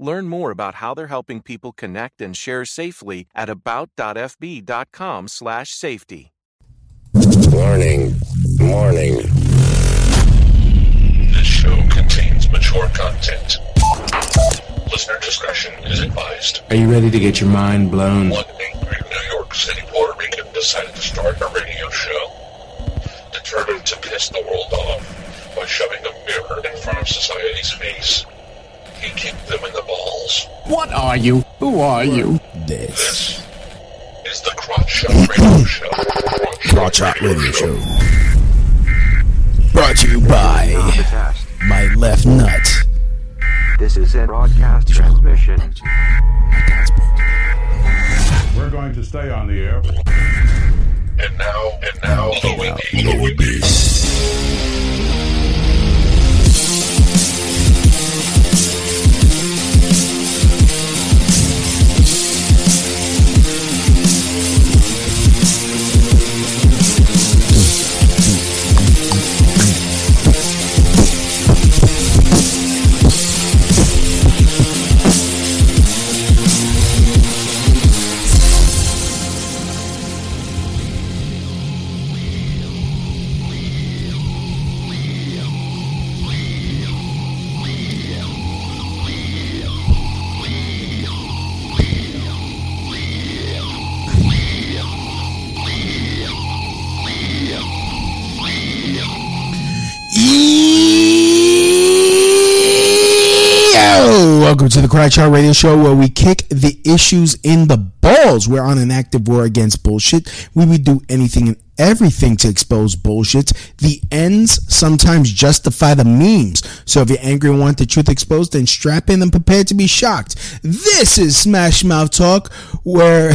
Learn more about how they're helping people connect and share safely at about.fb.com/safety. Warning. Warning. This show contains mature content. Listener discretion is advised. Are you ready to get your mind blown? One angry New York City Puerto Rican decided to start a radio show, determined to piss the world off by shoving a mirror in front of society's face. He kicked them in the balls. What are you? Who are you? This. This is the Crotch Shot Radio Show. Crotch Shot Radio Show. Brought to you by my left nut. This is a broadcast transmission. We're going to stay on the air. And now, and now, Louis B. Welcome to the Crotch Shot Radio Show where we kick the issues in the balls. We're on an active war against bullshit. We would do anything and everything to expose bullshit. The ends sometimes justify the memes. So if you're angry and want the truth exposed, then strap in and prepare to be shocked. This is Smash Mouth Talk where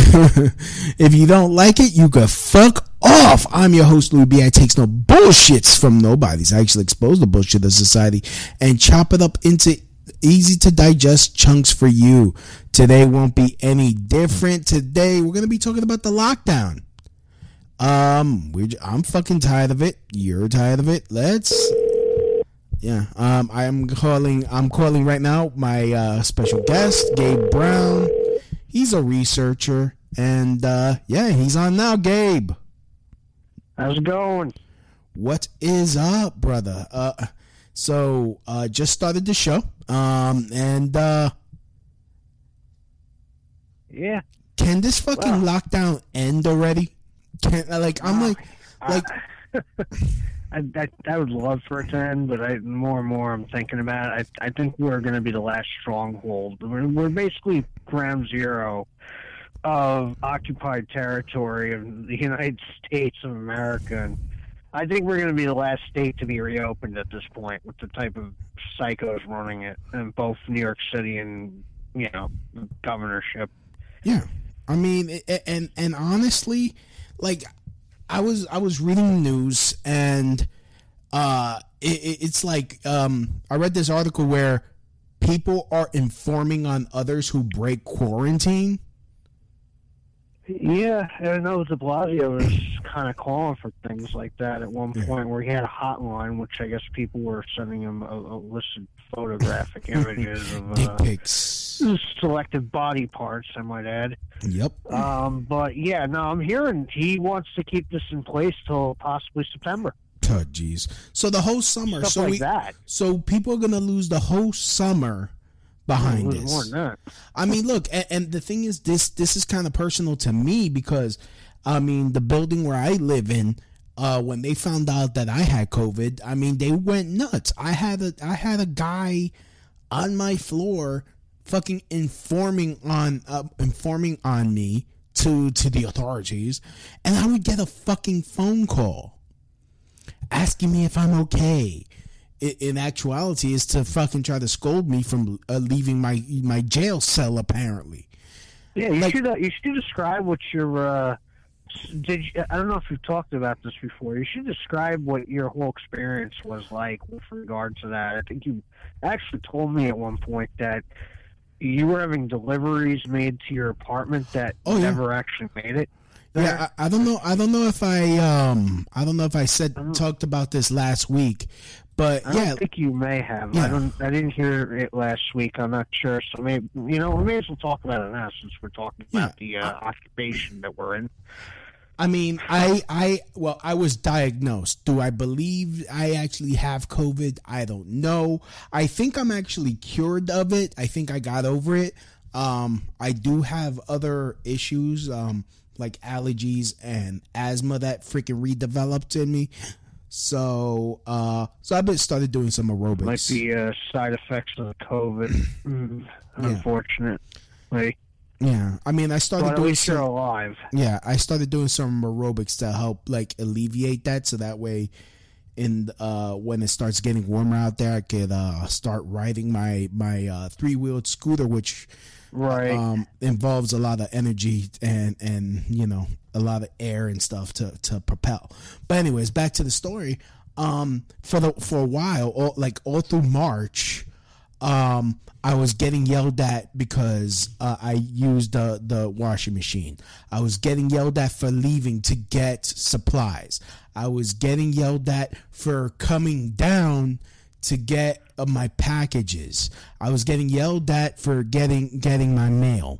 if you don't like it, you can fuck off. I'm your host, Louis B. I takes no bullshits from nobody's. I actually expose the bullshit of society and chop it up into easy to digest chunks for you. Today won't be any different. Today we're going to be talking about the lockdown. Um, we I'm fucking tired of it. You're tired of it. Let's yeah. Um, I am calling. I'm calling right now. My uh, special guest, Gabe Brown. He's a researcher, and uh, yeah, he's on now. Gabe, How's it going? what is up, brother? Uh, so uh, just started the show. Um, and uh, Yeah. can this fucking lockdown end already? Can like I'm like like I, I, I would love for it to end, but I more and more I'm thinking about it. I, I think we're going to be the last stronghold. We're, we're basically ground zero of occupied territory of the United States of America. And I think we're going to be the last state to be reopened at this point with the type of psychos running it in both New York City and, you know, governorship. Yeah, I mean, and and honestly, like I was I was reading the news and uh, it, it- it's like um, I read this article where people are informing on others who break quarantine. Yeah, I know De Blasio was kind of calling for things like that at one point, where he had a hotline, which I guess people were sending him a, a list of photographic images of uh, pics. selective body parts. I might add. Yep. Um, but yeah, no, I'm hearing he wants to keep this in place till possibly September. Oh, jeez. So the whole summer. Stuff so like we. that. So people are gonna lose the whole summer behind this. more than that. I mean, look, and, and the thing is, this this is kind of personal to me because I mean, the building where I live in, uh, when they found out that I had COVID, I mean, they went nuts. I had a I had a guy on my floor fucking informing on uh, informing on me to to the authorities, and I would get a fucking phone call asking me if I'm okay. In actuality, is to fucking try to scold me from uh, leaving my my jail cell. Apparently, Yeah, you Like- should uh, you should describe what your uh, did. You, I don't know if you've talked about this before. You should describe what your whole experience was like with regard to that. I think you actually told me at one point that you were having deliveries made to your apartment that Oh, yeah. never actually made it. Yeah, I, I don't know. I don't know if I um I don't know if I said talked about this last week, but I yeah, don't think you may have. Yeah. I don't. I didn't hear it last week. I'm not sure. So maybe you know we may as well talk about it now since we're talking about the uh, occupation that we're in. I mean, I I well, I was diagnosed. Do I believe I actually have COVID? I don't know. I think I'm actually cured of it. I think I got over it. Um, I do have other issues, um, like allergies and asthma that freaking redeveloped in me. So, uh, so I've been started doing some aerobics. Might be uh, side effects of COVID. Mm, Unfortunately, Yeah, I mean, I started but at doing least you're some. alive. Yeah, I started doing some aerobics to help like alleviate that, so that way, in uh when it starts getting warmer out there, I could uh start riding my my uh three wheeled scooter, which Right. um involves a lot of energy and and you know a lot of air and stuff to to propel. But anyways, back to the story. Um, for the for a while, all, like all through March, um, I was getting yelled at because uh, I used the the washing machine. I was getting yelled at for leaving to get supplies. I was getting yelled at for coming down to get uh, my packages. I was getting yelled at for getting getting my mail.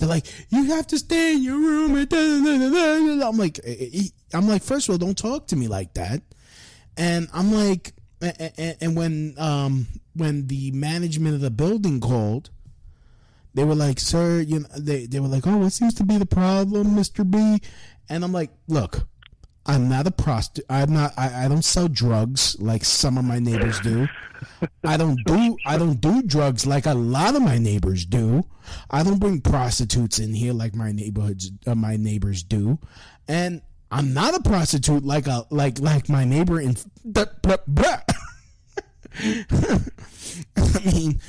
They're like, you have to stay in your room. and da- da- da- da- da." I'm like, eh, eh, I'm like, first of all, don't talk to me like that. And I'm like, and when um when the management of the building called, they were like, sir, you know, they they were like, oh, what seems to be the problem, Mister B? And I'm like, look, I'm not a prostitute. I'm not. I, I don't sell drugs like some of my neighbors do. I don't do. I don't do drugs like a lot of my neighbors do. I don't bring prostitutes in here like my neighborhoods. Uh, my neighbors do, and I'm not a prostitute like a like like my neighbor in. I mean,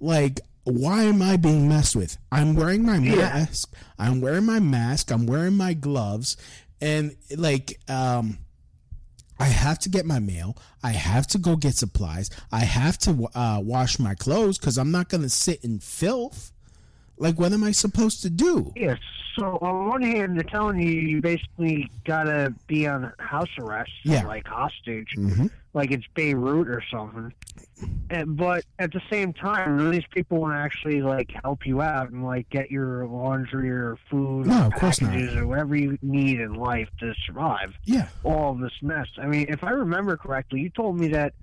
like, why am I being messed with? I'm wearing my mask. I'm wearing my mask. I'm wearing my gloves, and like, um, I have to get my mail. I have to go get supplies. I have to uh, wash my clothes because I'm not gonna sit in filth. Like, what am I supposed to do? Yes. So on one hand, they're telling you you basically gotta be on house arrest, Yeah. like hostage, Mhm. like it's Beirut or something. And, but at the same time, none of these people want to actually like help you out and like get your laundry or food No, or of course not. packages or whatever you need in life to survive. Yeah. All this mess. I mean, if I remember correctly, you told me that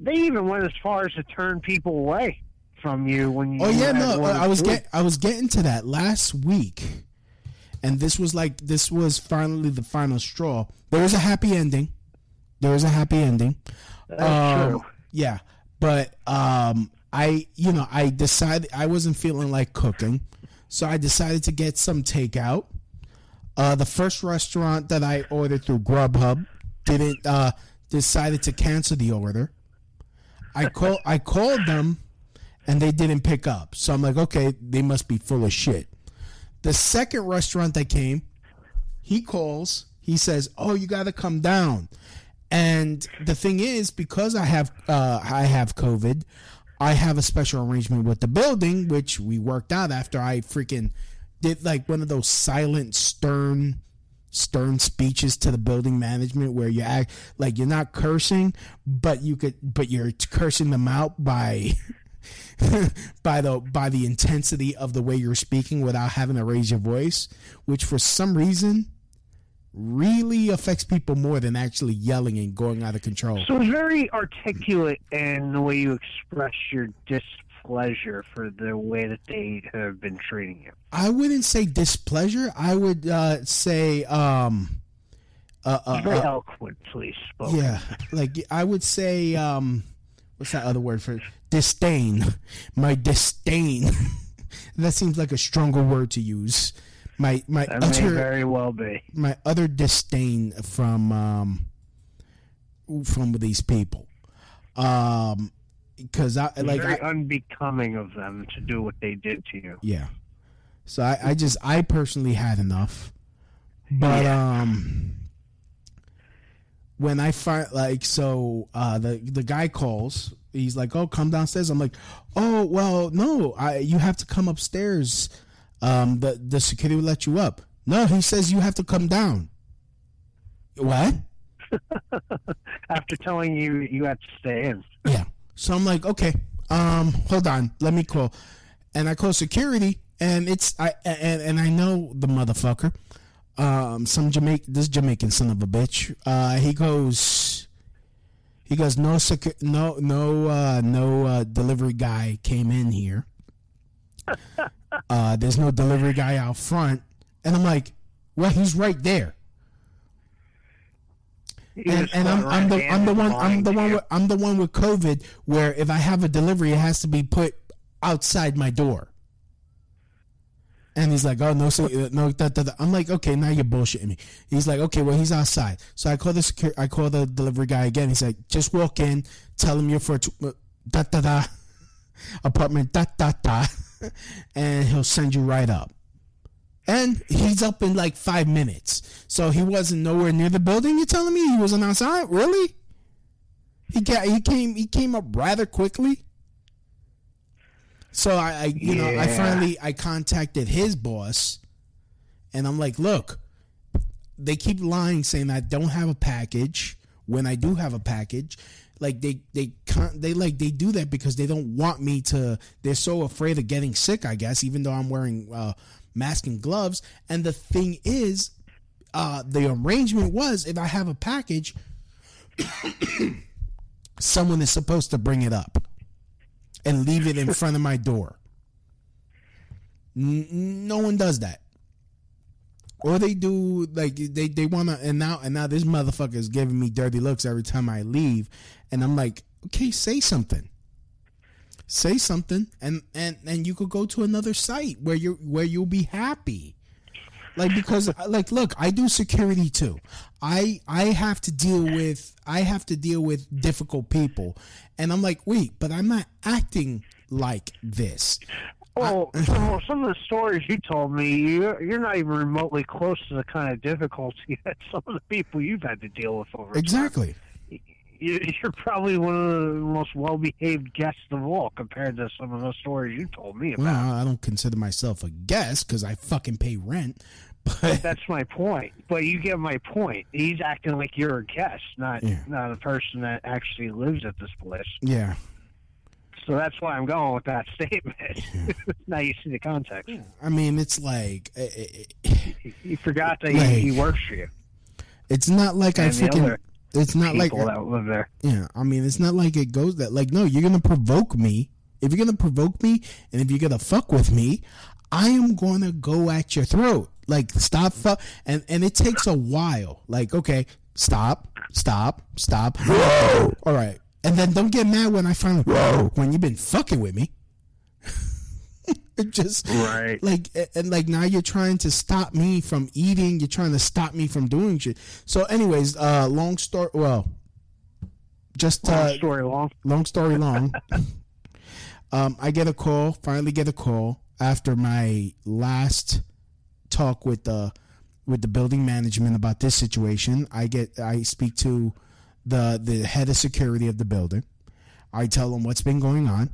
they even went as far as to turn people away from you when you. Oh yeah, no, I was get I was getting to that last week, and this was like this was finally the final straw. There was a happy ending. There was a happy ending. That's um, true. Yeah, but um, I you know I decided I wasn't feeling like cooking, so I decided to get some takeout. Uh, the first restaurant that I ordered through Grubhub didn't uh, decided to cancel the order. I call I called them and they didn't pick up. So I'm like, okay, they must be full of shit. The second restaurant that came, he calls, he says, "Oh, you got to come down." And the thing is, because I have uh, I have COVID, I have a special arrangement with the building, which we worked out after I freaking did like one of those silent, stern, stern speeches to the building management where you act like you're not cursing, but you could, but you're cursing them out by. by the by the intensity of the way you're speaking without having to raise your voice, which for some reason really affects people more than actually yelling and going out of control. So it's very articulate in the way you express your displeasure for the way that they have been treating you. I wouldn't say displeasure. I would uh, say um, uh, uh, very uh, eloquently spoken. yeah, like I would say um, what's that other word for disdain? My disdain. that seems like a stronger word to use. My my That may very well be. my utter disdain from um from these people. Um, because I It's like very I, unbecoming of them to do what they did to you. yeah. So I, I just I personally had enough. But um when I find like so uh the the guy calls, he's like, "Oh, come downstairs." I'm like, "Oh, well, no, I you have to come upstairs. Um the the security will let you up." No, he says you have to come down. What? After telling you you have to stay in. Yeah. So I'm like, okay, um, hold on, let me call, and I call security, and it's I and and I know the motherfucker, um, some Jamaican, this Jamaican son of a bitch. Uh, he goes, he goes, no secu- no no uh, no uh, delivery guy came in here. Uh, there's no delivery guy out front, and I'm like, well, he's right there. You and, and I'm, I'm the I'm the one I'm the one with, I'm the one with COVID where if I have a delivery it has to be put outside my door. And he's like, oh no, so, uh, no, da, da, da. I'm like, okay, now you're bullshitting me. He's like, okay, well he's outside. So I call the secure, I call the delivery guy again. He's like, just walk in, tell him you're for uh, da da da apartment da da da, and he'll send you right up. And he's up in like five minutes. So he wasn't nowhere near the building. You're telling me he wasn't outside? Really? He got he came he came up rather quickly. So I, I you know I finally I contacted his boss, and I'm like, look, they keep lying saying I don't have a package when I do have a package. Like they they they like they do that because they don't want me to. They're so afraid of getting sick. I guess even though I'm wearing uh, mask and gloves. And the thing is, uh, the arrangement was if I have a package, someone is supposed to bring it up and leave it in front of my door. N- no one does that. Or they do like they they want to and now and now this motherfucker is giving me dirty looks every time I leave, and I'm like, okay, say something, say something, and and and you could go to another site where you where you'll be happy, like because like look, I do security too. I I have to deal with I have to deal with difficult people, and I'm like, wait, but I'm not acting like this. Well, some, some of the stories you told me, you're, you're not even remotely close to the kind of difficulty that some of the people you've had to deal with over. Exactly. You, you're probably one of the most well-behaved guests of all compared to some of the stories you told me about. Well, I don't consider myself a guest because I fucking pay rent. But That's my point. But you get my point. He's acting like you're a guest, not Yeah. not a person that actually lives at this place. yeah, So that's why I'm going with that statement. now you see the context. I mean, it's like eh, eh, eh, You forgot that Like- he, he works for you. it's not like I And the freaking. other It's not like that live there. yeah. I mean, it's not like it goes that like no. You're gonna provoke me. If you're gonna provoke me, and if you're gonna fuck with me, I am gonna go at your throat. Like stop, fuck, and and it takes a while. Like okay, stop, stop, stop. Whoa! All right, and then don't get mad when I finally whoa when you've been fucking with me. Just Right. like and like now you're trying to stop me from eating. You're trying to stop me from doing shit. So anyways uh long story well just uh Long story long. long story long. Um i get a call finally get a call after my last talk with the with the building management about this situation. I get i speak to the the head of security of the building. I tell him what's been going on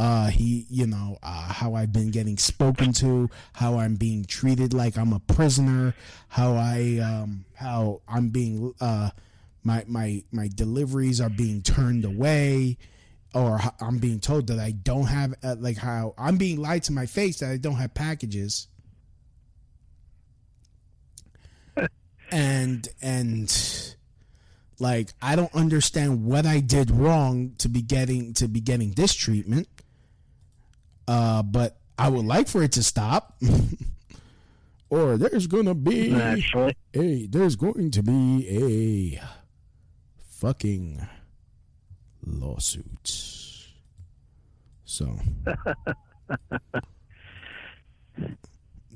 uh he you know uh, how i've been getting spoken to how i'm being treated like i'm a prisoner how i um how i'm being uh my my my deliveries are being turned away or I'm being told that i don't have uh, like how i'm being lied to my face that i don't have packages and and like I don't understand what I did wrong to be getting to be getting this treatment. Uh, but I would like for it to stop. or there's gonna be Actually, a there's going to be a fucking lawsuit. So,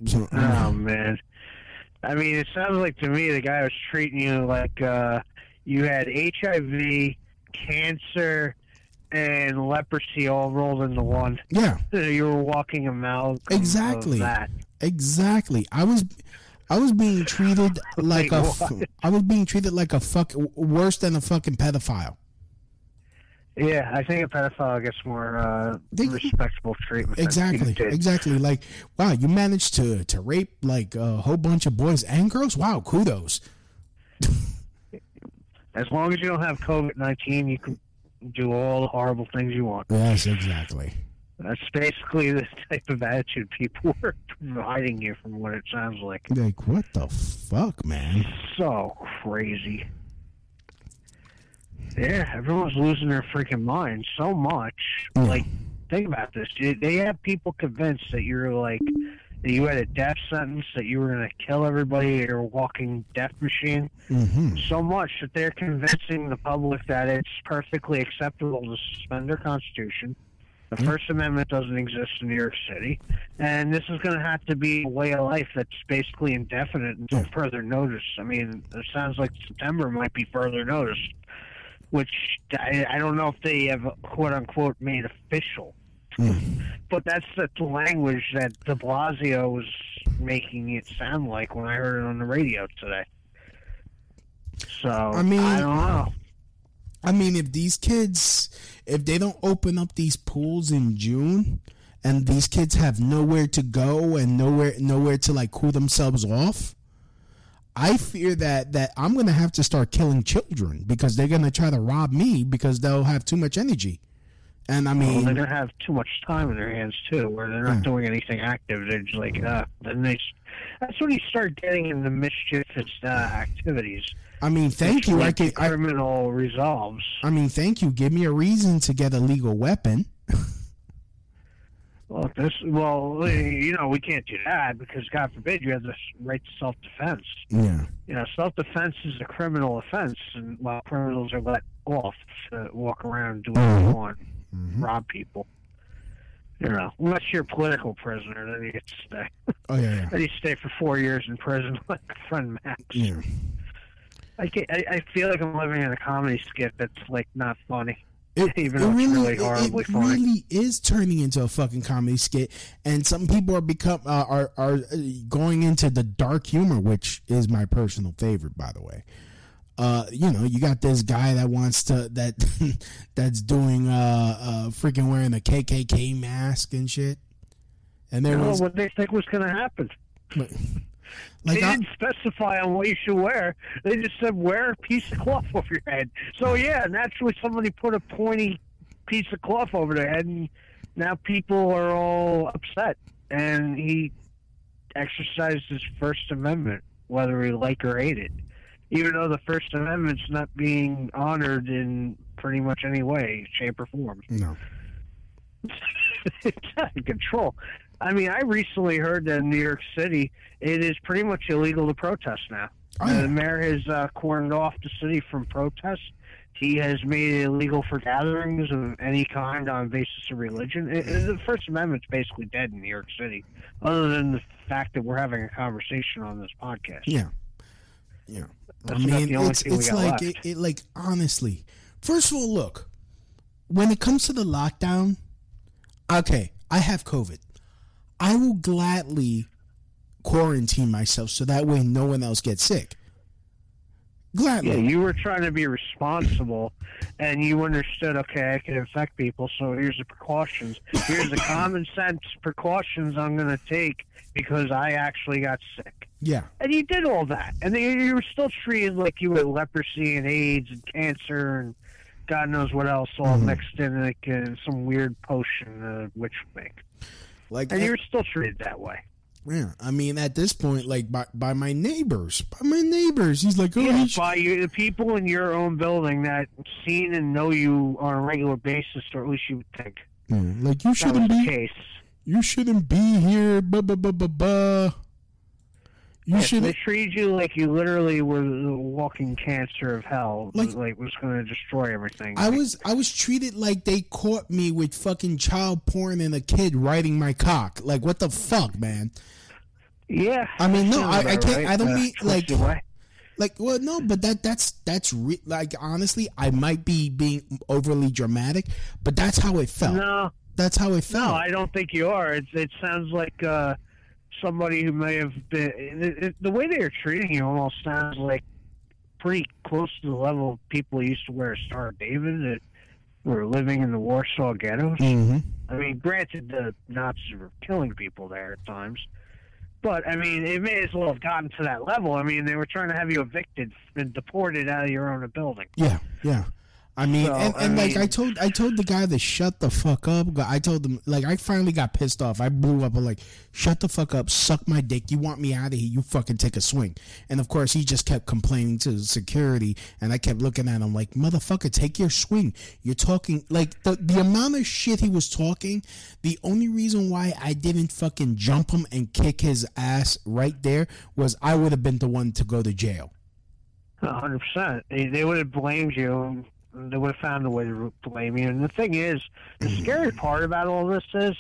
so oh man. I mean, it sounds like to me the guy was treating you like uh, you had HIV, cancer, and leprosy all rolled into one. yeah, You were walking a amalgam Exactly. exactly. I was I was being treated like a f- what? I was being treated like a fuck worse than a fucking pedophile. Yeah, I think a pedophile gets more uh, They- respectable treatment. Exactly, exactly. Like, wow, you managed to to rape like a whole bunch of boys and girls. Wow, kudos. As long as you don't have COVID nineteen, you can do all the horrible things you want. Yes, exactly. That's basically the type of attitude people were providing you, from what it sounds like. Like, what the fuck, man? So crazy. Yeah, everyone's losing their freaking mind so much. Like, think about this. They have people convinced that you're like that you had a death sentence, that you were going to kill everybody, you're a walking death machine. hmm so much that they're convincing the public that it's perfectly acceptable to suspend their constitution. The First Amendment doesn't exist in New York City, and this is going to have to be a way of life that's basically indefinite until further notice. I mean, it sounds like September might be further notice, which I, I don't know if they have quote unquote made official. Mm. But that's the language that De Blasio was making it sound like when I heard it on the radio today. So I mean- I don't know. I mean, if these kids, if they don't open up these pools in June, and these kids have nowhere to go and nowhere nowhere to like cool themselves off, I fear that that I'm gonna have to start killing children because they're gonna try to rob me because they'll have too much energy. And I Well, mean, they're gonna have too much time in their hands too, where they're not Yeah. doing anything active. They're just like, uh, then they. That's when you start getting into mischievous uh, activities. I mean, thank you. I can. the I, criminal resolves. I mean, thank you. Give me a reason to get a legal weapon. Well, this. Well, you know, we can't do that because God forbid you have the right to self-defense. Yeah. You know, self-defense is a criminal offense, and while criminals are let off to walk around do what they want, rob people. You know, unless you're a political prisoner, then you get to stay. Oh yeah. yeah. then you stay for four years in prison, like a friend Max. Yeah. I, can't, I I feel like I'm living in a comedy skit that's like not funny. It, Even it though it's really, really it- it, really is turning into a fucking comedy skit, and some people are become uh, are are uh, going into the dark humor, which is my personal favorite, by the way. Uh, you know, you got this guy that wants to that that's doing uh, uh freaking wearing a KKK mask and shit, and there You know what they think was going to happen. like they I- didn't specify on what you should wear. They just said wear a piece of cloth over your head. So yeah, naturally somebody put a pointy piece of cloth over their head, and now people are all upset. And he exercised his First Amendment, whether he like or hate it. Even though the First Amendment's not being honored in pretty much any way, shape, or form. no, it's out of control. I mean, I recently heard that in New York City, it is pretty much illegal to protest now. Oh, yeah. The mayor has uh, cordoned off the city from protests. He has made it illegal for gatherings of any kind on basis of religion. It, it- the First Amendment's basically dead in New York City, other than the fact that we're having a conversation on this podcast. yeah, yeah. That's I mean, it's it's like it, it like honestly. First of all, look when it comes to the lockdown. Okay, I have COVID. I will gladly quarantine myself so that way no one else gets sick. Gladly. Yeah, you were trying to be responsible, and you understood. Okay, I can infect people, so here's the precautions. Here's the common sense precautions I'm going to take because I actually got sick. Yeah. And you did all that, and you were still treated like you had leprosy and AIDS and cancer and God knows what else all mm-hmm. mixed in like in some weird potion uh, witch make. Like And you were still treated that way. yeah, I mean at this point like by by my neighbors, by my neighbors. He's like, "Oh, Yeah, by you, the people in your own building that seen and know you on a regular basis, or at least you would think Yeah, like you that shouldn't be case. you shouldn't be here. Blah blah blah blah blah. You Yes, should. they treated you like you literally were the walking cancer of hell, Like- like, was going to destroy everything. I was I was treated like they caught me with fucking child porn and a kid riding my cock. Like what the fuck, man? yeah. I mean, no, I- I can't- right. I don't Uh, mean, like- Like, well, no, but that that's that's re- like honestly, I might be being overly dramatic, but that's how it felt. No, That's how it felt. no, I don't think you are. It, it sounds like uh, somebody who may have been. The way they are treating you almost sounds like pretty close to the level of people who used to wear a Star of David that were living in the Warsaw ghettos. hmm I mean, granted, the Nazis were killing people there at times, but I mean, it may as well have gotten to that level. I mean, they were trying to have you evicted and deported out of your own building. Yeah, yeah. I mean, So, and, I and like I told, I told the guy to shut the fuck up. I told him, like, I finally got pissed off. I blew up. I'm like, shut the fuck up, suck my dick. You want me out of here? You fucking take a swing. And of course, he just kept complaining to security, and I kept looking at him like, motherfucker, take your swing. You're talking like the the amount of shit he was talking. The only reason why I didn't fucking jump him and kick his ass right there was I would have been the one to go to jail. Hundred percent. They, they would have blamed you. And They would have found a way to blame you. And the thing is, the scary part about all this is,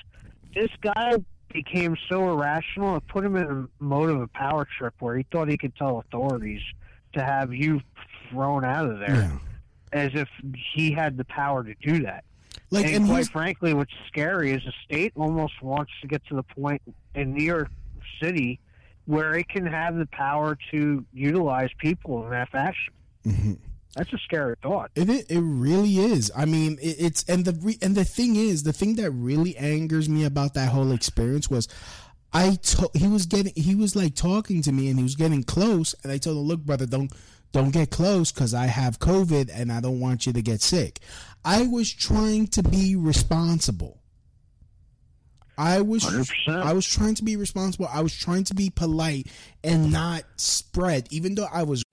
this guy became so irrational. It put him in a mode of a power trip where he thought he could tell authorities to have you thrown out of there, Yeah. as if he had the power to do that. Like, and, and quite frankly, what's scary is the state almost wants to get to the point in New York City where it can have the power to utilize people in that fashion. Mm-hmm. That's a scary thought. It it, it really is. I mean, it, it's and the re, and the thing is, the thing that really angers me about that whole experience was, I told he was getting he was like talking to me and he was getting close, and I told him, look, brother, don't don't get close because I have COVID and I don't want you to get sick. I was trying to be responsible. I was 100%. I was trying to be responsible. I was trying to be polite and not spread, even though I was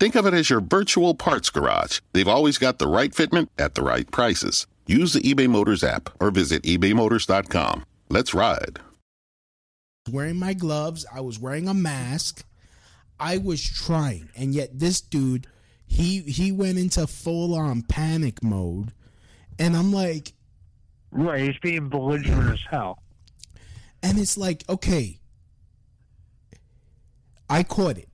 Think of it as your virtual parts garage. They've always got the right fitment at the right prices. Use the eBay Motors app or visit ebaymotors.com. Let's ride. wearing my gloves. I was wearing a mask. I was trying, and yet this dude, he he went into full on panic mode, and I'm like, Right, he's being belligerent as hell. and it's like, okay, I caught it.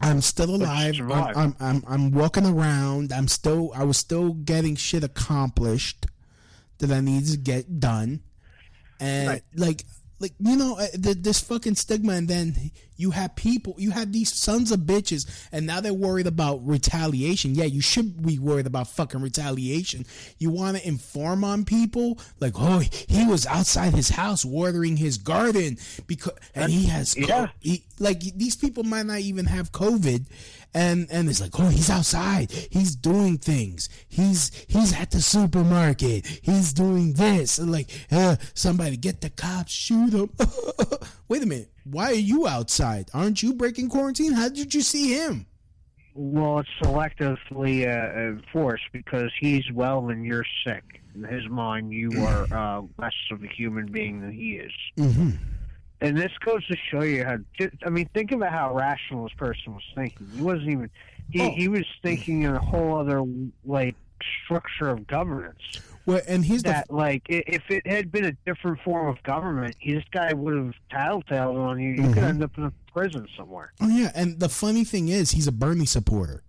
I'm still alive. I'm. I'm I'm I'm walking around. I'm still I was still getting shit accomplished that I needed to get done, and Right. like like you know uh, th- this fucking stigma, and then you have people, you have these sons of bitches, and now they're worried about retaliation. Yeah, you should be worried about fucking retaliation. You want to inform on people like, oh, he was outside his house watering his garden because, and he has, co- Yeah. he, like these people might not even have COVID, and and it's like, oh, he's outside, he's doing things, he's he's at the supermarket, he's doing this, and like, uh, somebody get the cops, shoot him. Wait a minute, why are you outside? Aren't you breaking quarantine? How did you see him? Well, it's selectively uh, enforced because he's well and you're sick. In his mind, you are uh, less of a human being than he is. Mm-hmm. And this goes to show you how. I mean, think about how rational this person was thinking. He wasn't even. He Oh. he was thinking in a whole other like structure of governance. Well, and the That like if it had been a different form of government, this guy would have tattletaled on you. You could Mhm. end up in a prison somewhere. oh yeah, and the funny thing is, he's a Bernie supporter.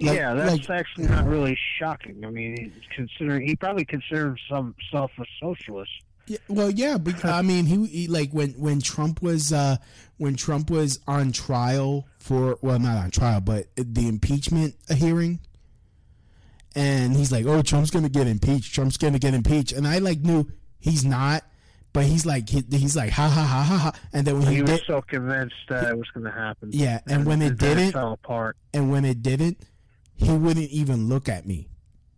Like- yeah, that's like- actually not really shocking. I mean, he's considering he probably considers himself a socialist. Yeah, well, yeah, because I mean, he, he like when when Trump was uh when Trump was on trial for well, not on trial, but the impeachment hearing, and he's like, "Oh, Trump's gonna get impeached. Trump's gonna get impeached," and I like knew he's not, but he's like he, he's like ha ha ha ha ha, and then when he, he was did, so convinced that it was going to happen. Yeah, and when it didn't- fell apart. and when it didn't, he wouldn't even look at me.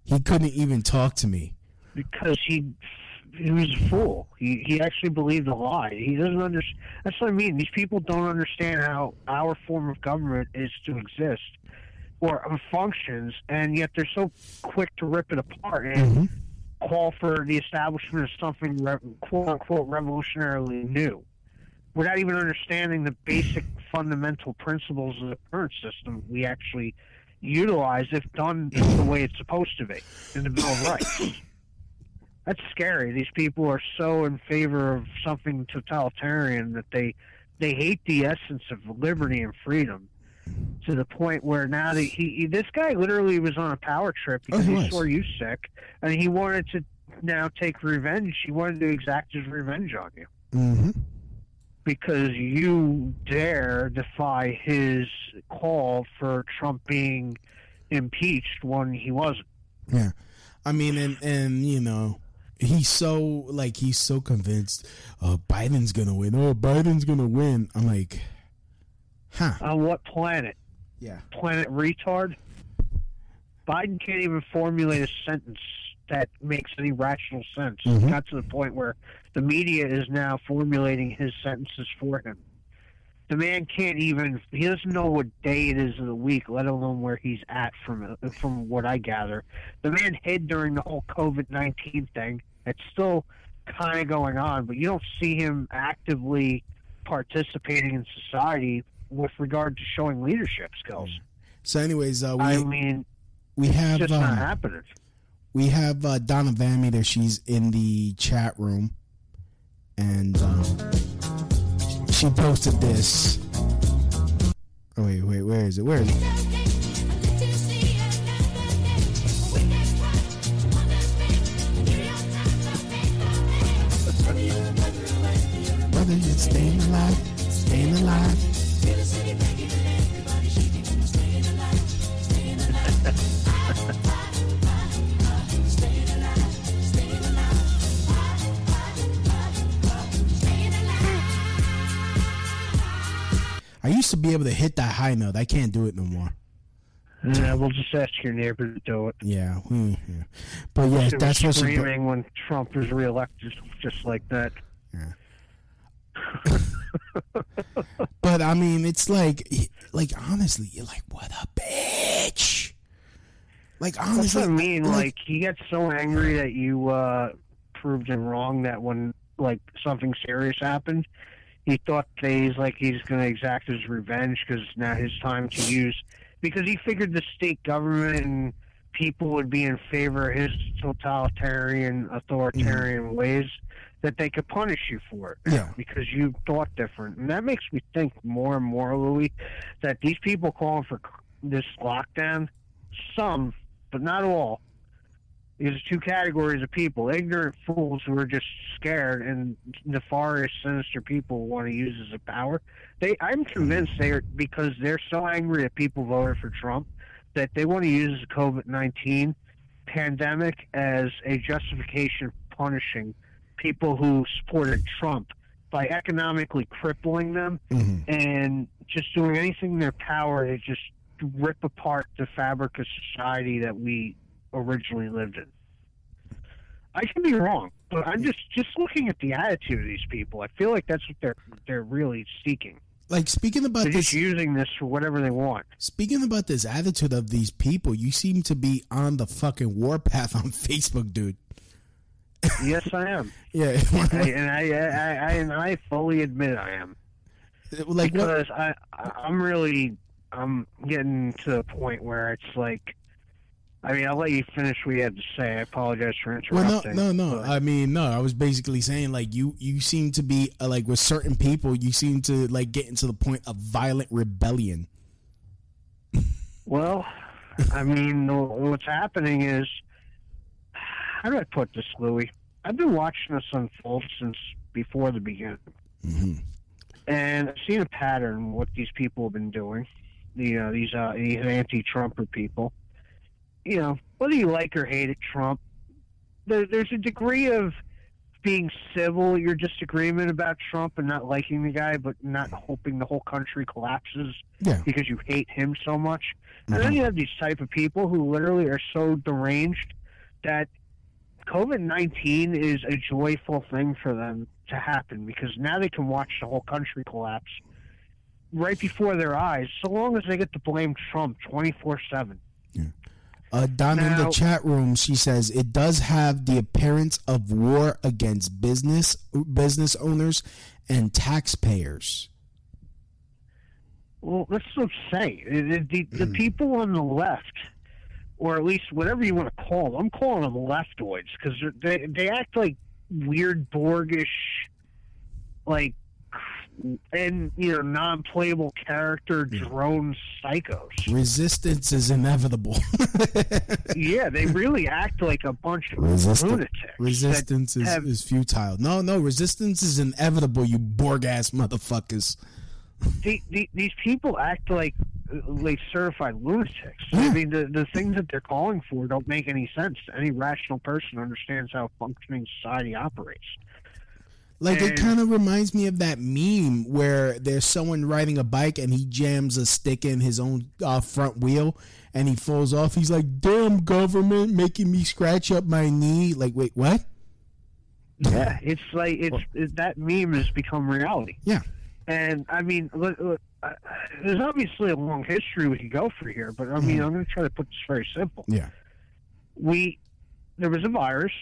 He couldn't even talk to me. because he he was a fool. He he actually believed a lie. He doesn't understand. That's what I mean. These people don't understand how our form of government is to exist or functions, and yet they're so quick to rip it apart and mm-hmm. call for the establishment of something quote unquote revolutionarily new, without even understanding the basic fundamental principles of the current system we actually utilize if done the way it's supposed to be in the Bill of Rights. That's scary. These people are so in favor of something totalitarian that they they hate the essence of liberty and freedom to the point where now that he, he this guy literally was on a power trip because he he, was. saw you sick and he wanted to now take revenge. He wanted to exact his revenge on you hmm because you dare defy his call for Trump being impeached when he wasn't. Yeah, I mean, and and you know, he's so like he's so convinced. Uh, Biden's gonna win. Oh, Biden's gonna win. I'm like, huh? On what planet? Yeah. Planet retard? Biden can't even formulate a sentence that makes any rational sense. It Mhm. got to the point where the media is now formulating his sentences for him. The man can't even he doesn't know what day it is of the week, let alone where he's at from from what I gather. The man hid during the whole COVID nineteen thing. It's still kind of going on, but you don't see him actively participating in society with regard to showing leadership skills. So, anyways, uh, we I mean, we have just not um, happening. we have uh, Donna Vammy there. She's in the chat room, and um, she posted this. Oh wait, wait, where is it? Where is it? Brother, you're staying alive, staying alive. I used to be able to hit that high note. I can't do it no more. Yeah, we'll just ask your neighbor to do it. Yeah, hmm, but yeah, that's what she. screaming when Trump was reelected, just like that. Yeah. But I mean, it's like, like honestly, you're like, what a bitch. Like That's honestly, what I mean. Like, he gets so angry that you uh, proved him wrong. That when like something serious happened, he thought that he's like he's going to exact his revenge because now his time to use because he figured the state government and people would be in favor of his totalitarian, authoritarian mm-hmm. ways that they could punish you for it Yeah. because you thought different. And that makes me think more and more, Louis, that these people calling for this lockdown, some, but not all, there's two categories of people. Ignorant fools who are just scared and nefarious sinister people who want to use as a power. They i'm convinced they're because they're so angry that people voted for trump that they want to use the covid-19 pandemic as a justification for punishing people who supported trump by economically crippling them Mhm. and just doing anything in their power to just rip apart the fabric of society that we originally lived in. I can be wrong, but I'm just just looking at the attitude of these people. I feel like that's what they're they're really seeking. like speaking about They're this, just using this for whatever they want. speaking about this attitude of these people, you seem to be on the fucking warpath on Facebook, dude. Yes, I am, Yeah, I, and I, I, I and I fully admit I am like what? because I I'm really I'm getting to the point where it's like. I mean, I'll let you finish what you had to say. I apologize for interrupting. Well, no, no, no. but- I mean, no. I was basically saying like you, you seem to be uh, like with certain people, you seem to like get into the point of violent rebellion. Well, I mean, what's happening is, how do I put this, Louis? I've been watching this unfold since before the beginning, and I've seen a pattern what these people have been doing. The uh, these uh, these anti-Trumper people you know, whether you like or hate it, Trump, there, there's a degree of being civil, your disagreement about Trump and not liking the guy, but not hoping the whole country collapses yeah. because you hate him so much. Mm-hmm. And then mm-hmm. you have these type of people who literally are so deranged that COVID 19 is a joyful thing for them to happen because now they can watch the whole country collapse right before their eyes, so long as they get to blame Trump 24 7. Uh, Don now, in the chat room, she says it does have the appearance of war against business business owners and taxpayers. Well, let's just say. The, the, the hmm. people on the left, or at least whatever you want to call them, I'm calling them leftoids because they they act like weird Borgish, like and you know non-playable character drone psychos. Resistance is inevitable. yeah, they really act like a bunch of Resistance, lunatics. resistance is, have- is futile. No, no, resistance is inevitable. You Borg ass motherfuckers. the, the, these people act like uh, like certified lunatics. I mean, the the things that they're calling for don't make any sense. Any rational person understands how functioning society operates. Like it kind of reminds me of that meme where there's someone riding a bike and he jams a stick in his own uh, front wheel and he falls off. He's like, "Damn government, making me scratch up my knee." Like, wait, what? Yeah, it's like it's it, that meme has become reality. Yeah. And I mean, look, look, uh, there's obviously a long history we could go for here, but I mean, I'm going to try to put this very simple. Yeah. we there was a virus.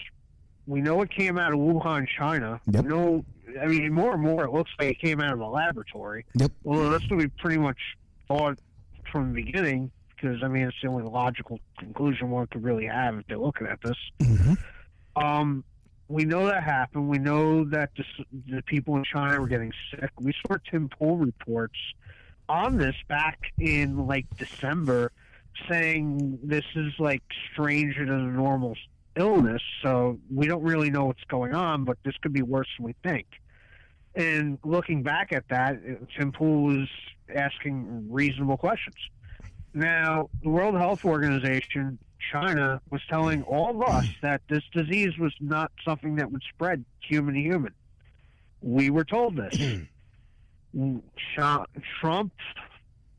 We know it came out of Wuhan, China. Yep. Know, I mean, more and more, it looks like it came out of a laboratory. Yep. Well, that's what we pretty much thought from the beginning, because I mean, it's the only logical conclusion one could really have if they're looking at this. Um, we know that happened. We know that the, the people in China were getting sick. We saw Tim Pool reports on this back in like December, saying this is like stranger than a normal illness. So we don't really know what's going on, but this could be worse than we think. And looking back at that, Tim Pool was asking reasonable questions. Now, the World Health Organization, China, was telling all of us that this disease was not something that would spread human to human. We were told this. Cha-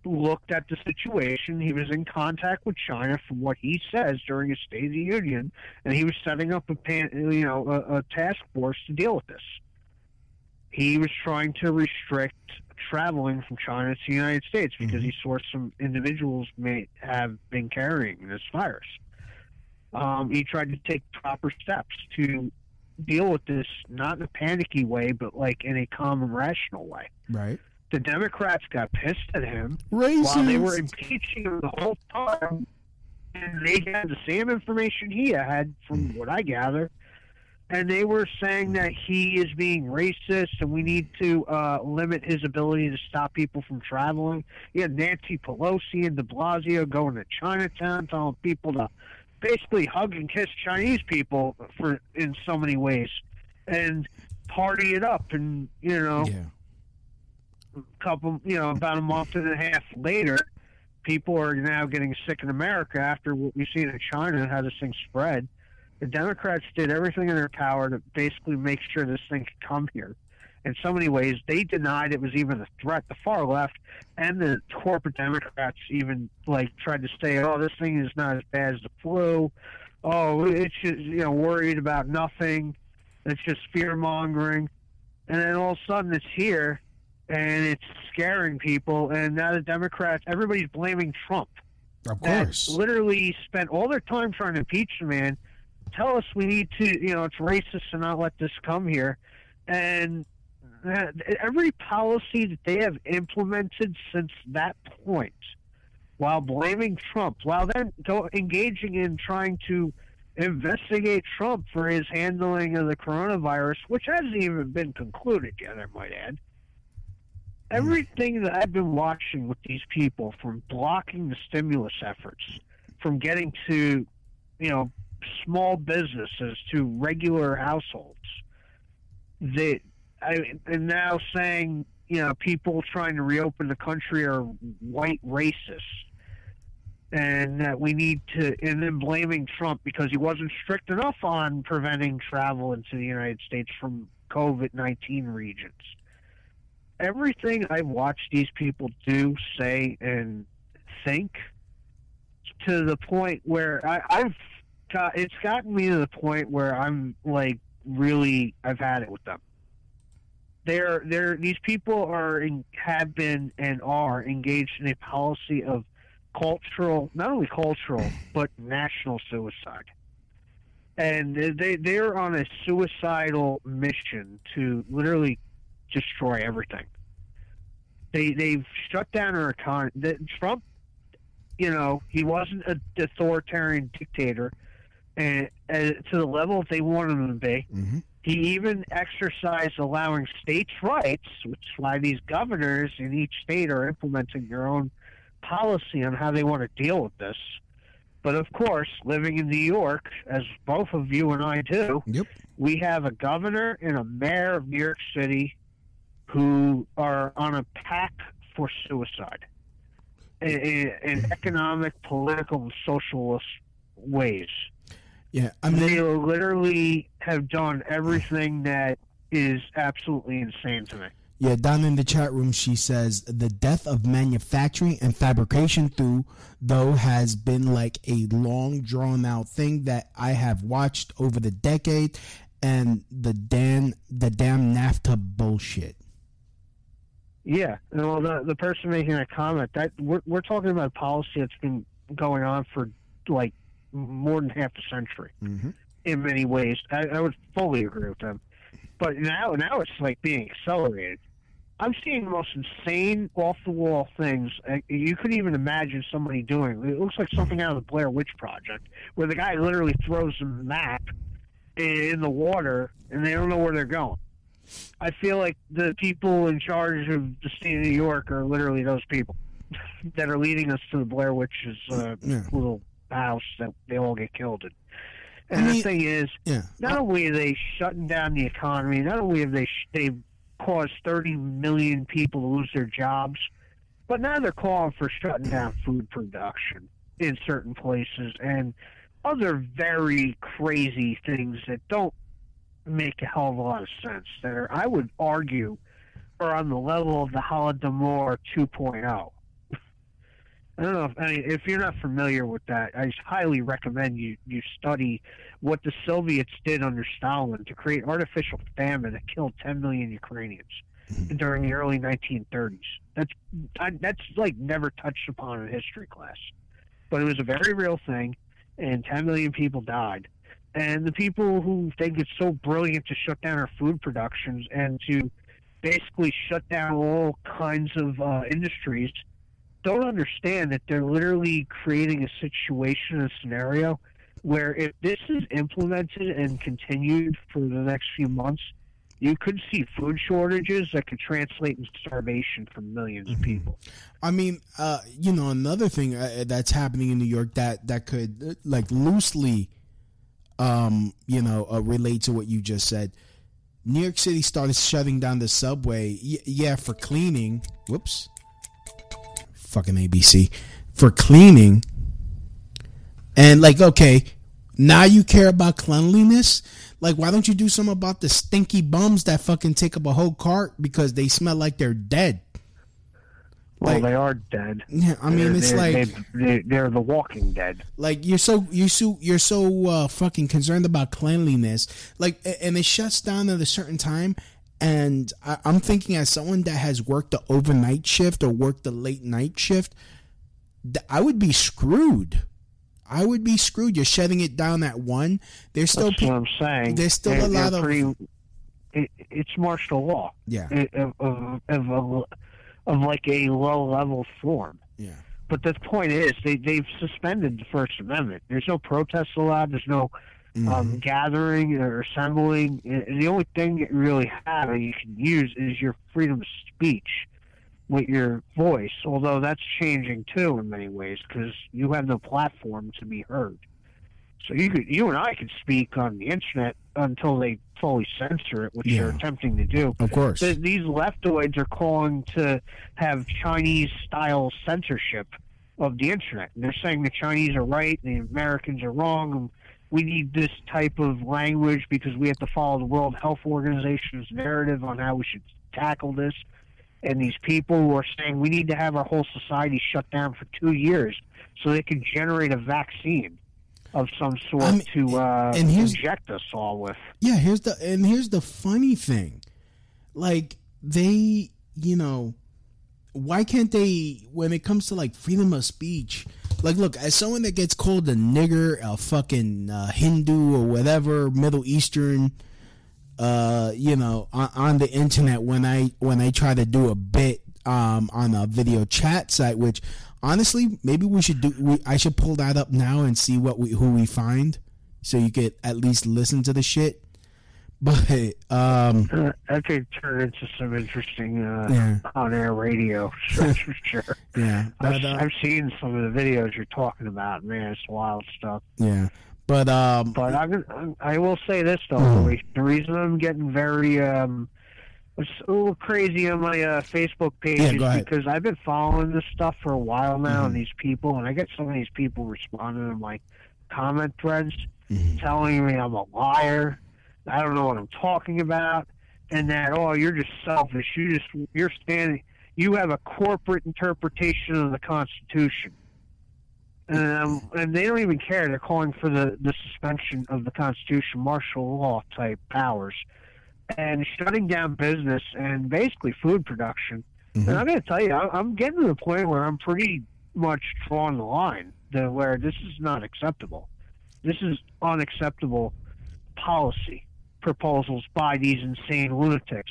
Looked at the situation. He was in contact with China, from what he says during his State of the Union, and he was setting up a pan, you know a, a task force to deal with this. He was trying to restrict traveling from China to the United States because he saw some individuals may have been carrying this virus. Um, he tried to take proper steps to deal with this, not in a panicky way, but like in a calm and rational way. Right. The Democrats got pissed at him Raisins. while they were impeaching him the whole time, and they had the same information he had, from what I gather. And they were saying that he is being racist, and we need to uh, limit his ability to stop people from traveling. You had Nancy Pelosi and De Blasio going to Chinatown, telling people to basically hug and kiss Chinese people for in so many ways, and party it up, and you know Yeah. Couple, you know, about a month and a half later, people are now getting sick in America after what we've seen in China and how this thing spread. The Democrats did everything in their power to basically make sure this thing could come here. In so many ways, they denied it was even a threat. The far left and the corporate Democrats even like tried to say, "Oh, this thing is not as bad as the flu. Oh, it's just you know worried about nothing. It's just fear mongering." And then all of a sudden, it's here, and it's scaring people. And now the Democrats, everybody's blaming Trump. Of course. literally spent all their time trying to impeach the man. Tell us we need to, you know, it's racist to not let this come here. And every policy that they have implemented since that point, while blaming Trump, while then go, engaging in trying to investigate Trump for his handling of the coronavirus, which hasn't even been concluded yet, I might add. Everything that I've been watching with these people, from blocking the stimulus efforts, from getting to, you know, small businesses to regular households, that I and now saying, you know, people trying to reopen the country are white racists. and that we need to, and then blaming Trump because he wasn't strict enough on preventing travel into the United States from COVID 19 regions. Everything I watch these people do, say, and think to the point where I, I've got, it's gotten me to the point where I'm like, really, I've had it with them. They're they're these people are in, have been and are engaged in a policy of cultural not only cultural but national suicide. And they they're on a suicidal mission to literally destroy everything they they've shut down our economy trump you know he wasn't an authoritarian dictator and, and to the level they wanted him to be Mm-hmm. he even exercised allowing states' rights, which is why these governors in each state are implementing their own policy on how they want to deal with this. But of course, living in New York, as both of you and I do, Yep. we have a governor and a mayor of New York City who are on a path for suicide in, economic, political, and socialist ways. Yeah, I mean, they literally have done everything that is absolutely insane to me. yeah. Down in the chat room, she says the death of manufacturing and fabrication through though has been like a long drawn out thing that I have watched over the decade, and the damn the damn NAFTA bullshit. Yeah, and well, the the person making that comment that we're we're talking about policy that's been going on for like more than half a century Mm-hmm. in many ways. I, I would fully agree with them, but now now it's like being accelerated. I'm seeing the most insane, off the wall things uh, you couldn't even imagine somebody doing. It looks like something out of the Blair Witch Project, where the guy literally throws a map in the water and they don't know where they're going. I feel like the people in charge of the state of New York are literally those people that are leading us to the Blair Witch's uh, Yeah. little house that they all get killed in. And I the thing is, Yeah. not only are they shutting down the economy, not only have they sh- they've caused 30 million people to lose their jobs, but now they're calling for shutting down food production in certain places and other very crazy things that don't make a hell of a lot of sense. That are, I would argue, are on the level of the Holodomor 2.0. I don't know if I mean, if you're not familiar with that, I highly recommend you you study what the Soviets did under Stalin to create artificial famine that killed 10 million Ukrainians during the early 1930s. That's I, that's like never touched upon in history class, but it was a very real thing, and 10 million people died. And the people who think it's so brilliant to shut down our food productions and to basically shut down all kinds of uh, industries don't understand that they're literally creating a situation, a scenario where if this is implemented and continued for the next few months, you could see food shortages that could translate into starvation for 1000000s of people. I mean, uh, you know, another thing uh, that's happening in New York that that could uh, like loosely, um, you know, uh, relate to what you just said. New York City started shutting down the subway. Y- yeah, for cleaning. Whoops. Fucking ABC for cleaning. And like, okay, now you care about cleanliness. Like, why don't you do something about the stinky bums that fucking take up a whole cart because they smell like they're dead? Well, Like- they are dead. Yeah, I mean, They're- it's they're- like they, they, they're the walking dead. like you're so you're so you're so uh, fucking concerned about cleanliness, like, and it shuts down at a certain time. And I, I'm thinking, as someone that has worked the overnight shift or worked the late night shift, I would be screwed. I would be screwed. You're shutting it down at one. There's still That's what I'm saying. there's still They're- a lot they're of pretty, it, it's martial law. yeah, It- of, of, like a low level form. yeah. But the point is, they they've suspended the First Amendment. There's no protests allowed. There's no Mm-hmm. um, gathering or assembling. And the only thing that you really have that you can use is your freedom of speech with your voice. Although that's changing too in many ways because you have no platform to be heard. So you could, you and I could speak on the internet until they fully censor it, which they're attempting to do. Of course. Th- these leftoids are calling to have Chinese style censorship of the internet. And they're saying the Chinese are right, the Americans are wrong, and we need this type of language because we have to follow the World Health Organization's narrative on how we should tackle this. And these people who are saying we need to have our whole society shut down for two years so they can generate a vaccine of some sort I mean, to uh, and inject us all with. Yeah, here's the and here's the funny thing. Like they, you know, why can't they when it comes to like freedom of speech? Like look, as someone that gets called a nigger, a fucking uh, Hindu or whatever Middle Eastern uh, you know, on, on the internet when I when I try to do a bit um on a video chat site which honestly, maybe we should do we, I should pull that up now and see what we who we find so you could at least listen to the shit. But um Uh, that could turn into some interesting uh, Yeah. on-air radio for sure. yeah, I've, uh, I've seen some of the videos you're talking about. Man, it's wild stuff. yeah. But um But I'm, I will say this though. Louis. the reason I'm getting very um, it's a little crazy on my uh, Facebook page Yeah, is go ahead. because I've been following this stuff for a while now, Mm-hmm. and these people, and I get some of these people responding in my comment threads, Mm-hmm. telling me I'm a liar, I don't know what I'm talking about, and that oh you're just selfish, you just you're standing, you have a corporate interpretation of the Constitution. Um, and they don't even care. They're calling for the, the suspension of the Constitution, martial law type powers, and shutting down business and basically food production. And mm-hmm. I'm going to tell you, I'm getting to the point where I'm pretty much drawing the line to where this is not acceptable. This is unacceptable policy proposals by these insane lunatics.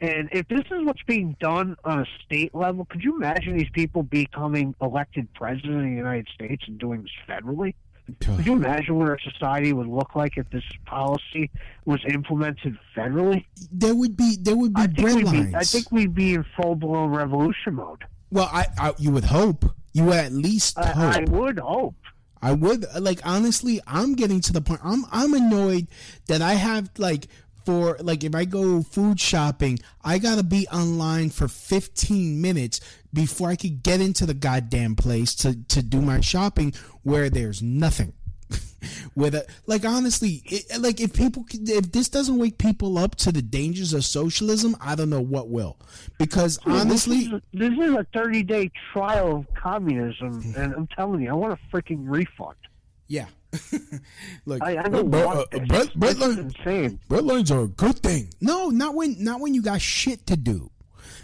And if this is what's being done on a state level, could you imagine these people becoming elected president of the United States and doing this federally? Could you imagine what our society would look like if this policy was implemented federally? there would be there would be I think, bread we'd lines. be, I think we'd be in full blown revolution mode. well, I, I you would hope. You would at least hope. I, I would hope. I would like honestly. I'm getting to the point. I'm I'm annoyed that I have like for like if I go food shopping, I gotta be online for 15 minutes before I could get into the goddamn place to to do my shopping where there's nothing. With a, like honestly, it, like if people if this doesn't wake people up to the dangers of socialism, I don't know what will. Because honestly, this is, this is a 30 day trial of communism, and I'm telling you, I want a freaking refund. yeah. Look, I, I don't bread- uh, this. bread- bread This is insane. Bread lines are a good thing. No, not when not when you got shit to do.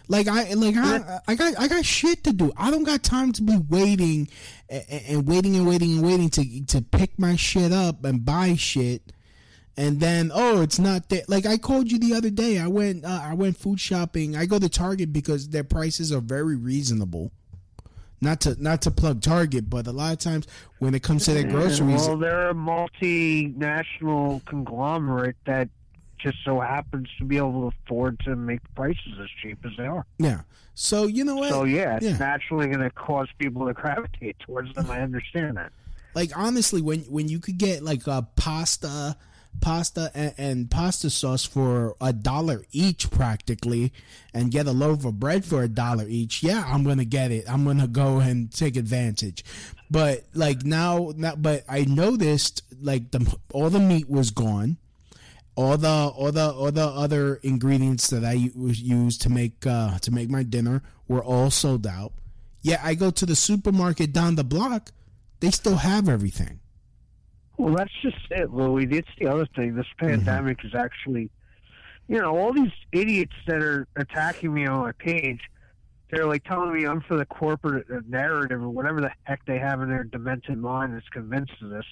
Like I like I I got I got shit to do. I don't got time to be waiting and, and waiting and waiting and waiting to to pick my shit up and buy shit. And then oh, it's not there. Like I called you the other day. I went uh, I went food shopping. I go to Target because their prices are very reasonable. Not to not to plug Target, but a lot of times when it comes to their groceries, Well, they're a multinational conglomerate that just so happens to be able to afford to make prices as cheap as they are. yeah. So you know what? So yeah, it's Yeah. naturally going to cause people to gravitate towards them. I understand that. like honestly when when you could get like a pasta pasta and, and pasta sauce for a dollar each practically and get a loaf of bread for a dollar each yeah i'm gonna get it i'm gonna go and take advantage but like now, now but i noticed like the all the meat was gone all the all the all the other ingredients that I used to make uh to make my dinner were all sold out. Yeah, I go to the supermarket down the block, they still have everything. Well, that's just it, Louis. It's the other thing. This mm-hmm. pandemic is actually, you know, all these idiots that are attacking me on my page. They're like telling me I'm for the corporate narrative or whatever the heck they have in their demented mind that's convinced of this.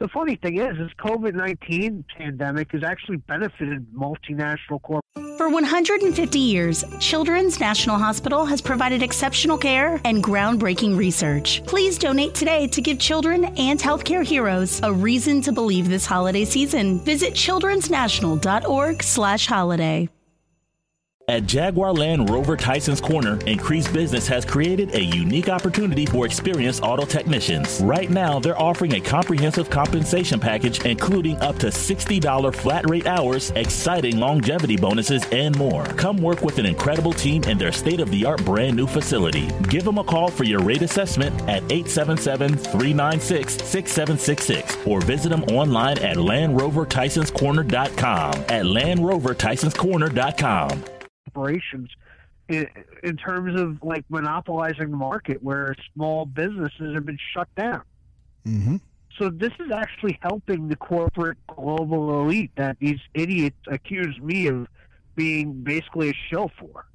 The funny thing is, this COVID nineteen pandemic has actually benefited multinational corporations. For 150 years, Children's National Hospital has provided exceptional care and groundbreaking research. Please donate today to give children and healthcare heroes a reason to believe this holiday season. Visit childrensnational.org/holiday. At Jaguar Land Rover Tyson's Corner, increased business has created a unique opportunity for experienced auto technicians. Right now, they're offering a comprehensive compensation package including up to $60 flat rate hours, exciting longevity bonuses, and more. Come work with an incredible team in their state of the art brand new facility. Give them a call for your rate assessment at 877 396 6766 or visit them online at LandRoverTysonsCorner.com. At LandRoverTysonsCorner.com operations in, in terms of like monopolizing the market where small businesses have been shut down. Mm-hmm. So this is actually helping the corporate global elite that these idiots accuse me of being basically a shill for.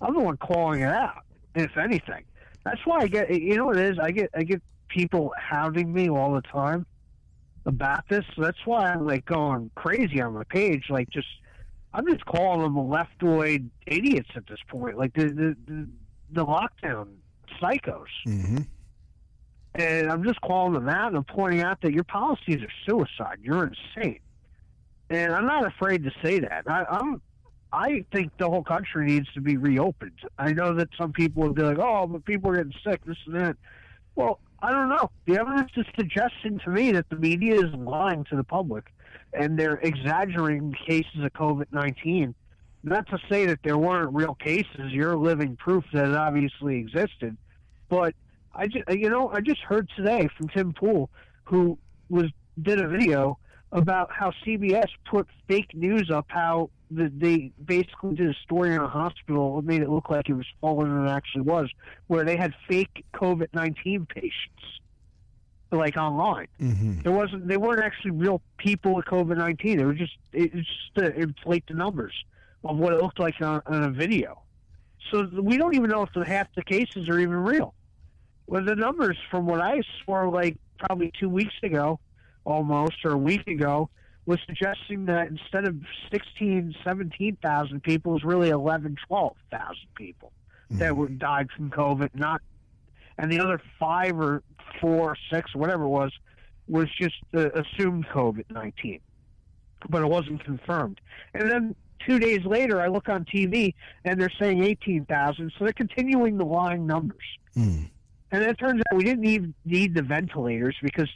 I'm the one calling it out, if anything. That's why I get you know what it is, I get I get people hounding me all the time about this. So that's why I'm like going crazy on my page, like just I'm just calling them leftoid idiots at this point, like the the the, the lockdown psychos. Mm-hmm. And I'm just calling them out and I'm pointing out that your policies are suicide. You're insane. And I'm not afraid to say that. I, I'm I think the whole country needs to be reopened. I know that some people will be like, "Oh, but people are getting sick, this and that." Well, I don't know. The evidence is suggesting to me that the media is lying to the public and they're exaggerating cases of COVID 19. Not to say that there weren't real cases, you're living proof that it obviously existed. But I just, you know, I just heard today from Tim Pool, who was did a video about how CBS put fake news up, how the, they basically did a story in a hospital, it made it look like it was smaller than it actually was, where they had fake COVID 19 patients like online. Mm-hmm. There wasn't. They weren't actually real people with COVID nineteen. It was just it was just to inflate the numbers of what it looked like on, on a video. So we don't even know if the, half the cases are even real. Well, the numbers from what I saw like probably two weeks ago, almost or a week ago, was suggesting that instead of 16, 17,000 people, it was really 11, 12,000 people Mm-hmm. that were died from COVID, not and the other five or four, six, whatever it was, was just uh, assumed COVID nineteen, but it wasn't confirmed. And then two days later, I look on TV and they're saying eighteen thousand, so they're continuing the lying numbers. Mm. And it turns out we didn't need need the ventilators because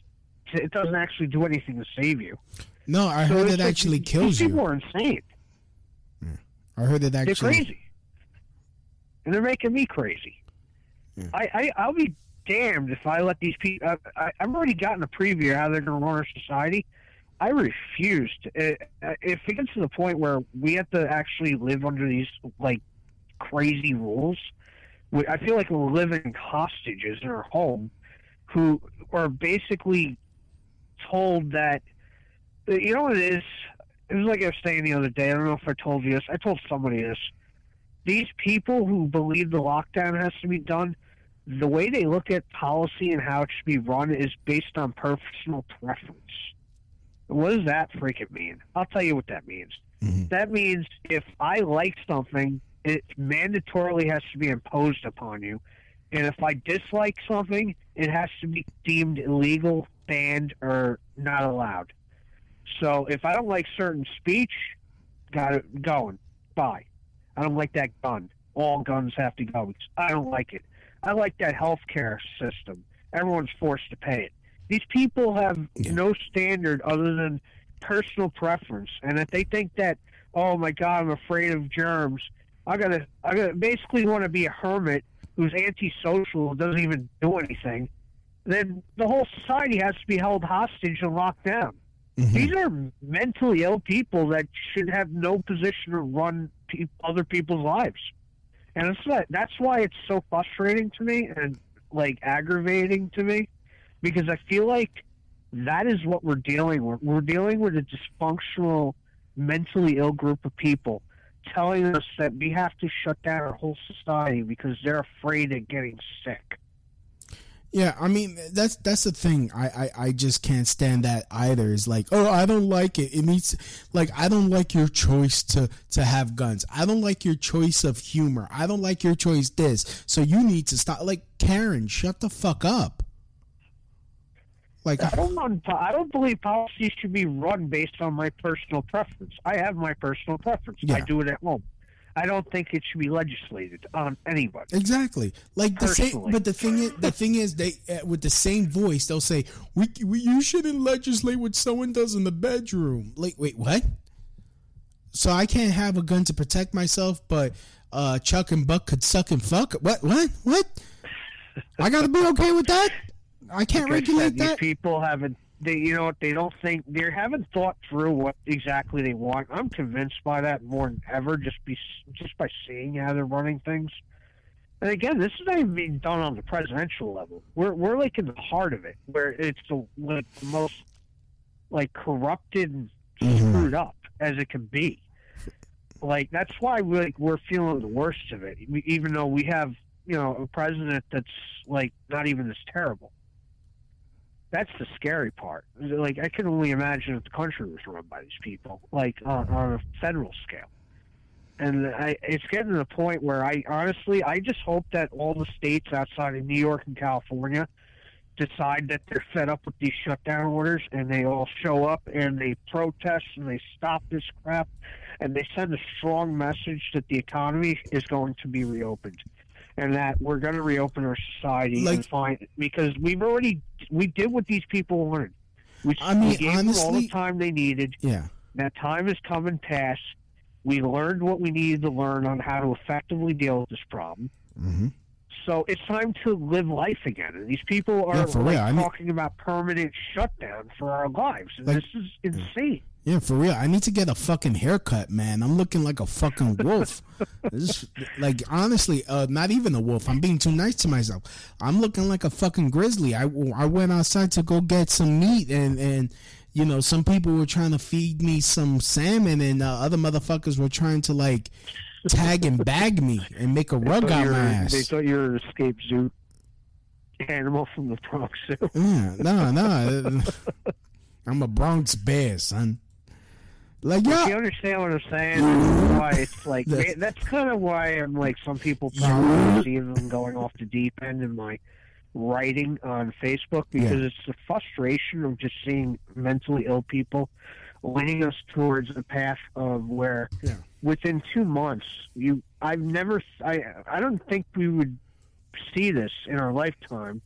it doesn't actually do anything to save you. No, I So heard it like, actually kills People you. are insane. I heard it actually. They're crazy, and they're making me crazy. I, I I'll be damned if I let these people. I, I've already gotten a preview of how they're going to run our society. I refuse to. Uh, if it gets to the point where we have to actually live under these like crazy rules, I feel like we're living hostages in our home, who are basically told that. You know what it is? It was like I was saying the other day. I don't know if I told you this. I told somebody this. These people who believe the lockdown has to be done, the way they look at policy and how it should be run is based on personal preference. What does that freaking mean? I'll tell you what that means. Mm-hmm. That means if I like something, it mandatorily has to be imposed upon you. And if I dislike something, it has to be deemed illegal, banned, or not allowed. So if I don't like certain speech, got it going. Bye. I don't like that gun. All guns have to go. I don't like it. I like that healthcare system. Everyone's forced to pay it. These people have no standard other than personal preference, and if they think that, oh my God, I'm afraid of germs, I gotta, I gotta basically want to be a hermit who's antisocial, doesn't even do anything. Then the whole society has to be held hostage and locked down. Mm-hmm. These are mentally ill people that should have no position to run pe- other people's lives, and it's that. That's why it's so frustrating to me and like aggravating to me, because I feel like that is what we're dealing with. We're dealing with a dysfunctional, mentally ill group of people telling us that we have to shut down our whole society because they're afraid of getting sick. Yeah, I mean that's that's the thing. I, I I just can't stand that either. Is like, oh, I don't like it. It means like I don't like your choice to to have guns. I don't like your choice of humor. I don't like your choice this. So you need to stop. Like Karen, shut the fuck up. Like I don't I don't believe policies should be run based on my personal preference. I have my personal preference. I do it at home. I don't think it should be legislated on anybody. Exactly. Like the same, but the thing is, the thing is, they uh, with the same voice, they'll say, we, we, "You shouldn't legislate what someone does in the bedroom." Like, wait, what? So I can't have a gun to protect myself, but uh, Chuck and Buck could suck and fuck. What? What? What? I gotta be okay with that. I can't Like I said, regulate these that. people haven't. They, you know? They don't think they haven't thought through what exactly they want. I'm convinced by that more than ever. Just be just by seeing how they're running things. And again, this is not even being done on the presidential level. We're we're like in the heart of it, where it's the like the most like corrupted and mm-hmm. screwed up as it can be. Like that's why we like we're feeling the worst of it, we- even though we have you know a president that's like not even as terrible. That's the scary part. Like I can only imagine if the country was run by these people, like on, on a federal scale. And I, it's getting to the point where I honestly, I just hope that all the states outside of New York and California decide that they're fed up with these shutdown orders and they all show up and they protest and they stop this crap and they send a strong message that the economy is going to be reopened and that we're going to reopen our society Like- and find because we've already we did what these people wanted. We, I mean, we gave them all the time they needed. Yeah. That time has come and passed. We learned what we needed to learn on how to effectively deal with this problem. Mm-hmm. So it's time to live life again. And these people are Yeah, like. I mean- talking about permanent shutdown for our lives. And Like- this is insane. Yeah, for real. I need to get a fucking haircut, man. I'm looking like a fucking wolf. Is- like honestly, uh, not even a wolf. I'm being too nice to myself. I'm looking like a fucking grizzly. I, I went outside to go get some meat, and and you know some people were trying to feed me some salmon, and uh, other motherfuckers were trying to like tag and bag me and make a rug out my ass. They thought you were an escaped zoo animal from the Bronx Zoo. Yeah, no, no. I'm a Bronx bear, son. Like, If yeah. you understand what I'm saying, that's why it's like That's- that's kind of why I'm like some people probably see them going off the deep end in my writing on Facebook because Yeah. it's the frustration of just seeing mentally ill people leading us towards a path of where within two months you I've never I I don't think we would see this in our lifetime,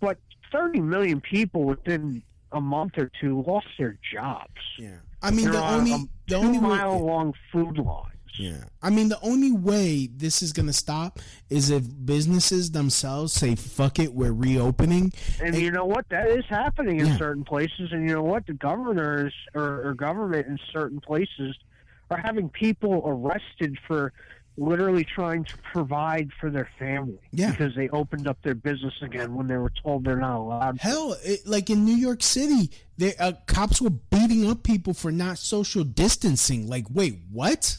but 30 million people within a month or two lost their jobs. Yeah. I mean, They're the on only a the only way, mile long food lines. yeah. I mean, the only way this is gonna stop is if businesses themselves say, "Fuck it, we're reopening." And you know what? That is happening in Yeah. certain places. And you know what? The governors or, or government in certain places are having people arrested for literally trying to provide for their family. Yeah. Because they opened up their business again when they were told they're not allowed. Hell, it, like in New York City, they uh, cops were beating up people for not social distancing. Like, wait, what?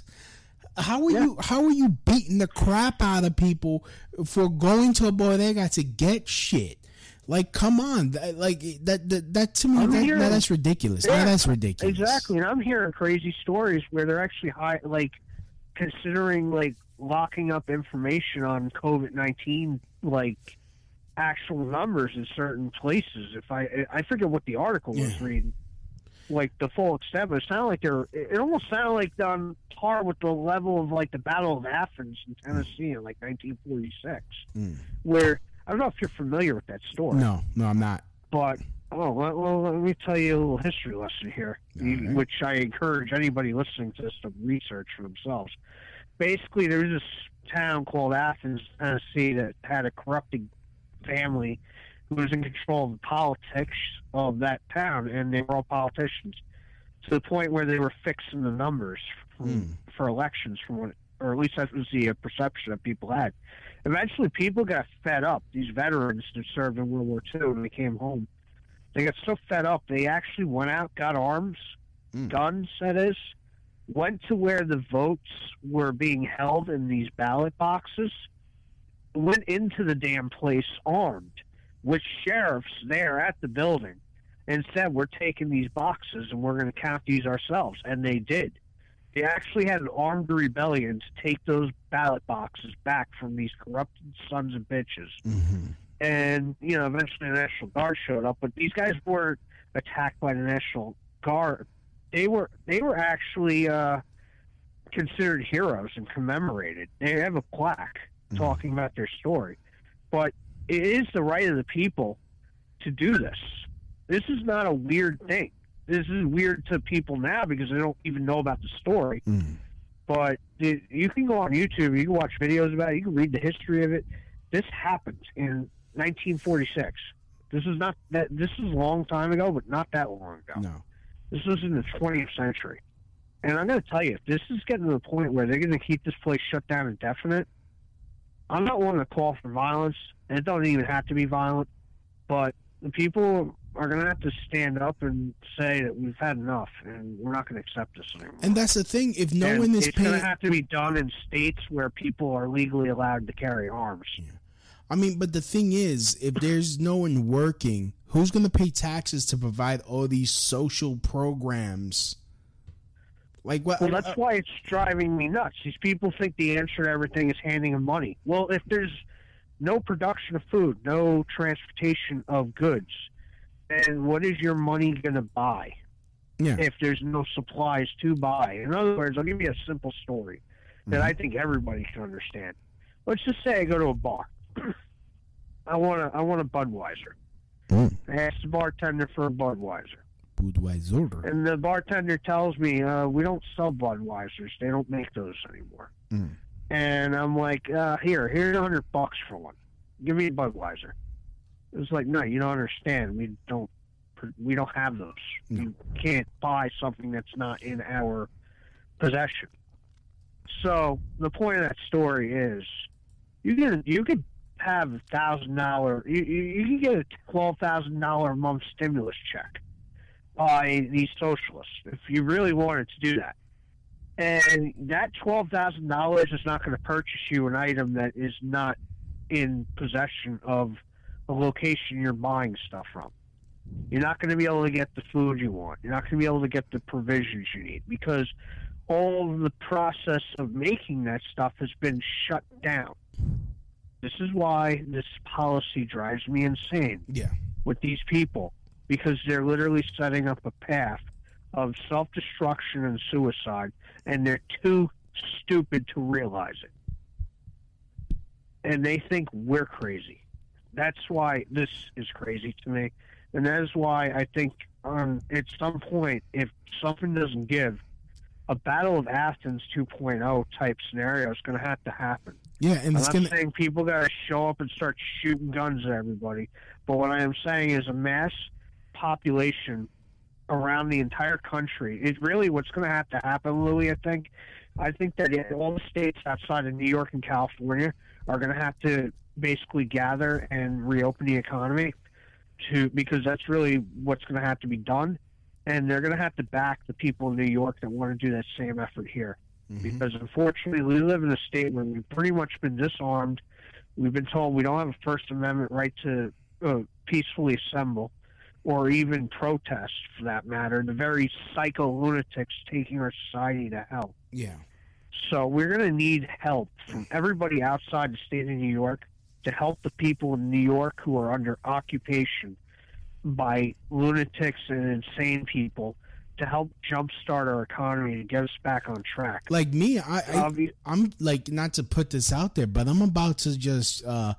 How are you? How are you beating the crap out of people for going to a bodega to get shit? Like, come on, That- like that. That, that to me, that, hearing- that- that's ridiculous. Yeah, that's ridiculous. Exactly, and I'm hearing crazy stories where they're actually high, like considering like locking up information on COVID nineteen, like actual numbers in certain places. If I I forget what the article was reading, like the full extent, but it sounded like they're. It almost sounded like on par with the level of like the Battle of Athens in hmm. Tennessee in like 1946, hmm. where I don't know if you're familiar with that story. No, no, I'm not. But oh well, well, let me tell you a little history lesson here, you- which I encourage anybody listening to this to research for themselves. Basically, there was this town called Athens, Tennessee, that had a corrupted family who was in control of the politics of that town, and they were all politicians to the point where they were fixing the numbers from, for elections, from what, or at least that was the uh, perception that people had. Eventually, people got fed up. These veterans that served in World War II, and they came home. They got so fed up, they actually went out, got arms, hmm. guns, that is, went to where the votes were being held in these ballot boxes, went into the damn place armed with sheriffs there at the building and said, We're taking these boxes and we're going to count these ourselves. And they did. They actually had an armed rebellion to take those ballot boxes back from these corrupted sons of bitches. Mm-hmm. And, you know, eventually the National Guard showed up, but these guys weren't attacked by the National Guard. They were they were actually uh considered heroes and commemorated. They have a plaque talking about their story. But it is the right of the people to do this. This is not a weird thing. This is weird to people now because they don't even know about the story. But it, you can go on YouTube, you can watch videos about it, you can read the history of it. This happened in 1946. This is not that. This is a long time ago, but not that long ago. No. This was in the 20th century. And I'm going to tell you, if this is getting to the point where they're going to keep this place shut down indefinite, I'm not one to call for violence, and it doesn't even have to be violent. But the people are going to have to stand up and say that we've had enough, and we're not going to accept this anymore. And that's the thing. If no And one is it's going to have to be done in states where people are legally allowed to carry arms. I mean, but the thing is, if there's no one working, who's going to pay taxes to provide all these social programs? Like what? Well, that's why it's driving me nuts. These people think the answer to everything is handing them money. Well, if there's no production of food, no transportation of goods, then what is your money going to buy? Yeah. If there's no supplies to buy. In other words, I'll give you a simple story that mm-hmm. I think everybody can understand. Let's just say I go to a bar. I want a I want a Budweiser. I ask the bartender for a Budweiser. Budweiser. And the bartender tells me, uh, we don't sell Budweisers. They don't make those anymore. Mm. And I'm like, uh, here, here's a hundred bucks for one. Give me a Budweiser. It was like, no, you don't understand. We don't, we don't have those. You can't buy something that's not in our possession. So the point of that story is, you can you could have a thousand dollar, you you can get a twelve thousand dollar a month stimulus check by these socialists if you really wanted to do that. And that twelve thousand dollars is not going to purchase you an item that is not in possession of a location you're buying stuff from. You're not going to be able to get the food you want. You're not going to be able to get the provisions you need because all the process of making that stuff has been shut down. This is why this policy drives me insane Yeah. with these people because they're literally setting up a path of self destruction and suicide, and they're too stupid to realize it. And they think we're crazy. That's why this is crazy to me. And that is why I think um, at some point, if something doesn't give, a Battle of Athens 2.0 type scenario is going to have to happen. Yeah, and I'm gonna. saying people got to show up and start shooting guns at everybody, but what I am saying is a mass population around the entire country. It's really what's going to have to happen, Louis. I think. I think that all the states outside of New York and California are going to have to basically gather and reopen the economy to because that's really what's going to have to be done, and they're going to have to back the people in New York that want to do that same effort here because unfortunately we live in a state where we've pretty much been disarmed. We've been told we don't have a First Amendment right to uh, peacefully assemble or even protest, for that matter. The very psycho lunatics taking our society to hell. Yeah. So we're going to need help from everybody outside the state of New York to help the people in New York who are under occupation by lunatics and insane people to help jumpstart our economy and get us back on track. Like me, I, I I'm like not to put this out there, but I'm about to just uh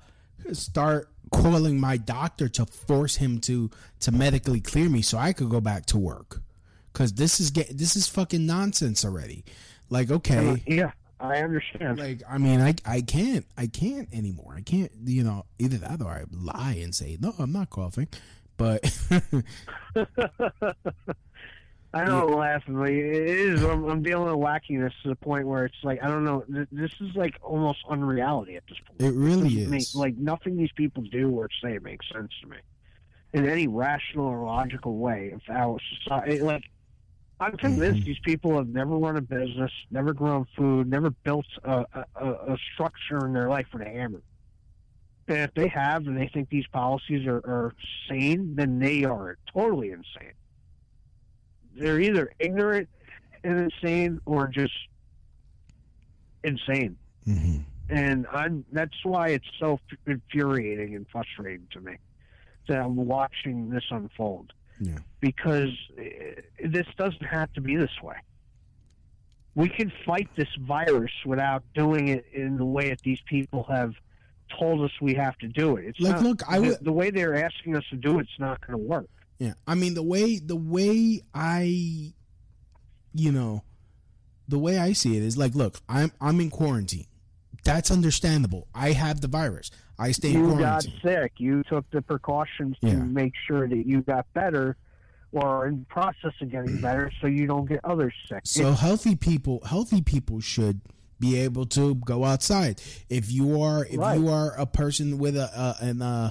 start calling my doctor to force him to to medically clear me so I could go back to work. Cuz this is get this is fucking nonsense already. Like okay, Yeah, I understand. like I mean I I can't I can't anymore. I can't you know either that or I lie and say no, I'm not coughing. But I know laughing, but it is. I'm, I'm dealing with wackiness to the point where it's like I don't know. th- This is like almost unreality at this point. it really Doesn't make- is. like nothing these people do or say makes sense to me in any rational or logical way of our society. Like I'm convinced Mm-hmm. these people have never run a business, never grown food, never built a, a, a a structure in their life with a hammer. And if they have and they think these policies are, are sane, then they are totally insane. They're either ignorant and insane or just insane. Mm-hmm. And I'm that's why it's so infuriating and frustrating to me that I'm watching this unfold Yeah. because uh, this doesn't have to be this way. we can fight this virus without doing it in the way that these people have told us we have to do it. It's Like, not, look, I the, would- the way they're asking us to do it's not going to work. Yeah, I mean the way the way I, you know, the way I see it is like, look, I'm I'm in quarantine. That's understandable. I have the virus. I stay in you got sick. You took the precautions to Yeah. make sure that you got better or in process of getting better so you don't get others sick. So healthy people, healthy people should be able to go outside. If you are, if Right. you are a person with a, a an uh,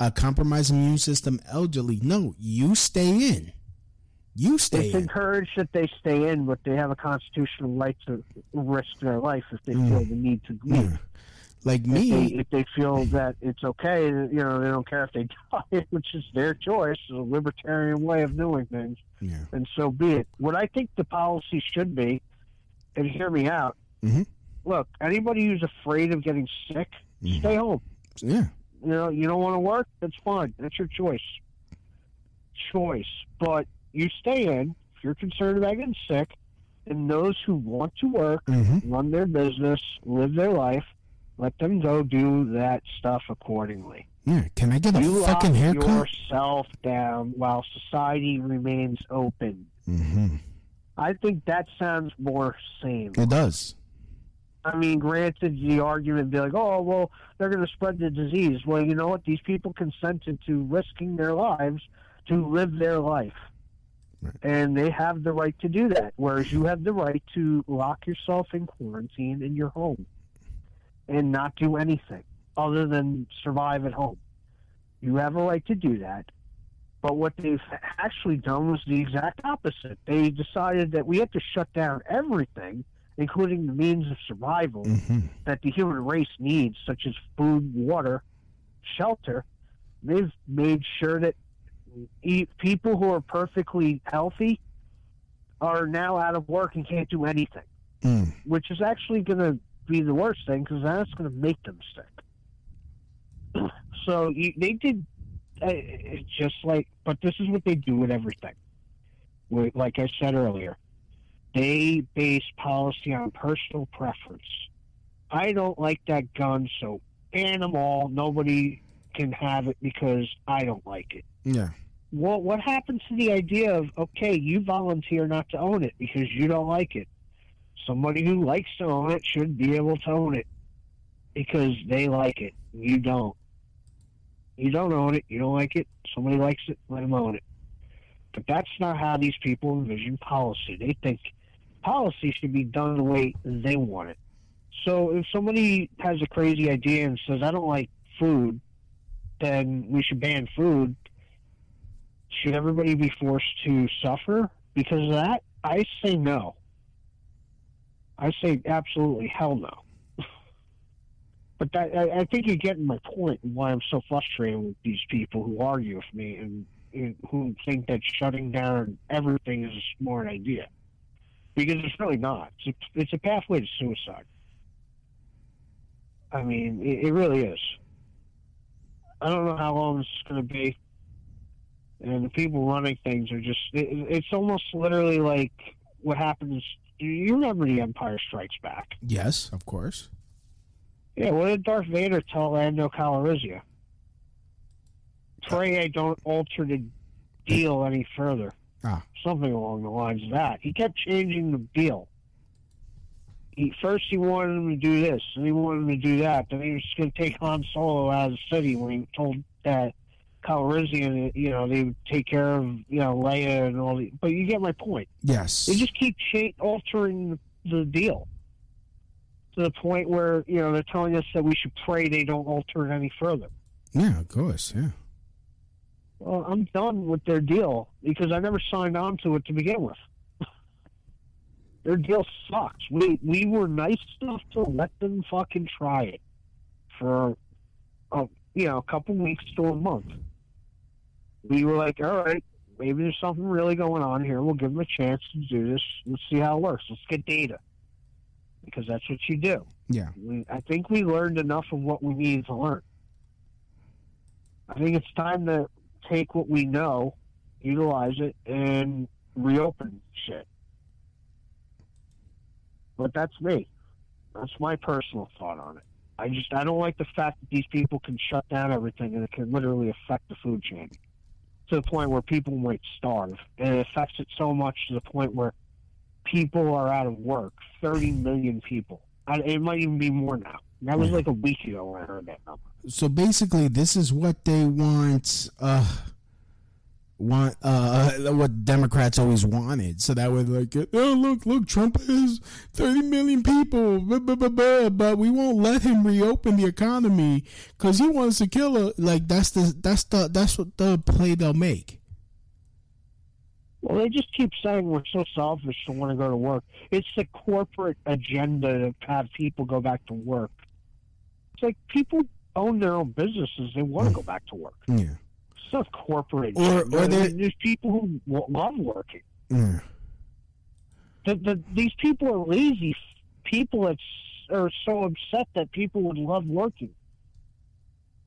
a compromised immune system, elderly, no, you stay in. You stay it's in. encouraged that they stay in, but they have a constitutional right to risk their life if they feel the need to leave. Yeah. Like If me, they, if they feel that it's okay, you know, they don't care if they die, which is their choice, it's a libertarian way of doing things, yeah. and so be it. What I think the policy should be, and hear me out, Mhm. look, anybody who's afraid of getting sick, Mm-hmm. stay home. yeah, You know, you don't want to work, that's fine. That's your choice. Choice. But you stay in if you're concerned about getting sick, and those who want to work, Mhm. run their business, live their life, let them go do that stuff accordingly. yeah. Can I get a you fucking haircut? yourself down while society remains open. hmm I think that sounds more sane. It does. I mean, granted, the argument would be like, oh, well, they're going to spread the disease. Well, you know what? These people consented to risking their lives to live their life. And they have the right to do that, whereas you have the right to lock yourself in quarantine in your home and not do anything other than survive at home. You have a right to do that. But what they've actually done was the exact opposite. They decided that we have to shut down everything, including the means of survival that the human race needs, such as food, water, shelter. They've made sure that people who are perfectly healthy are now out of work and can't do anything, Mm. which is actually going to be the worst thing because that's going to make them sick. so you, they did uh, just like, but this is what they do with everything. Like I said earlier, they base policy on personal preference. I don't like that gun, so ban them all. Nobody can have it because I don't like it. Yeah. Well, what happens to the idea of okay, you volunteer not to own it because you don't like it? Somebody who likes to own it should be able to own it because they like it. You don't. You don't own it. You don't like it. Somebody likes it. Let them own it. But that's not how these people envision policy. They think policy should be done the way they want it. So if somebody has a crazy idea and says, I don't like food, then we should ban food. Should everybody be forced to suffer because of that? I say no. I say absolutely hell no. but that, I, I think you're getting my point and why I'm so frustrated with these people who argue with me and, and who think that shutting down everything is a smart idea. Because it's really not. It's a, it's a pathway to suicide. I mean, it, it really is. I don't know how long this is going to be. And the people running things are just, it, it's almost literally like what happens. You remember The Empire Strikes Back? Yes, of course. Yeah, what did Darth Vader tell Lando Calrissian? Pray uh, I don't alter the deal any further. Ah. Something along the lines of that. He kept changing the deal. He, first he wanted him to do this, and he wanted him to do that. Then he was going to take Han Solo out of the city when he told uh, Calrissian, you know, they would take care of, you know, Leia and all the. But you get my point. Yes. They just keep cha- altering the, the deal to the point where you know they're telling us that we should pray they don't alter it any further. Yeah, of course. Yeah. Well, I'm done with their deal because I never signed on to it to begin with. their deal sucks. We we were nice enough to let them fucking try it for, uh, you know, a couple weeks to a month. We were like, all right, maybe there's something really going on here. We'll give them a chance to do this. Let's see how it works. Let's get data because that's what you do. Yeah. We, I think we learned enough of what we needed to learn. I think it's time to take what we know, utilize it, and reopen shit. but that's me. That's my personal thought on it. I just I don't like the fact that these people can shut down everything and it can literally affect the food chain to the point where people might starve, and it affects it so much to the point where people are out of work. Thirty million people. I, it might even be more now. That was like a week ago when I heard that number. So basically, this is what they want. Uh, want uh, what Democrats always wanted. So that would like, oh look, look, Trump has thirty million people, blah, blah, blah, but we won't let him reopen the economy because he wants to kill us. Like that's the that's the that's what the play they'll make. Well, they just keep saying we're so selfish to want to go to work. It's the corporate agenda to have people go back to work. It's like people own their own businesses; they want to go back to work. Yeah. It's not corporate. Or- or there's people who love working. Yeah. The, the, these people are lazy. People that are so upset that people would love working.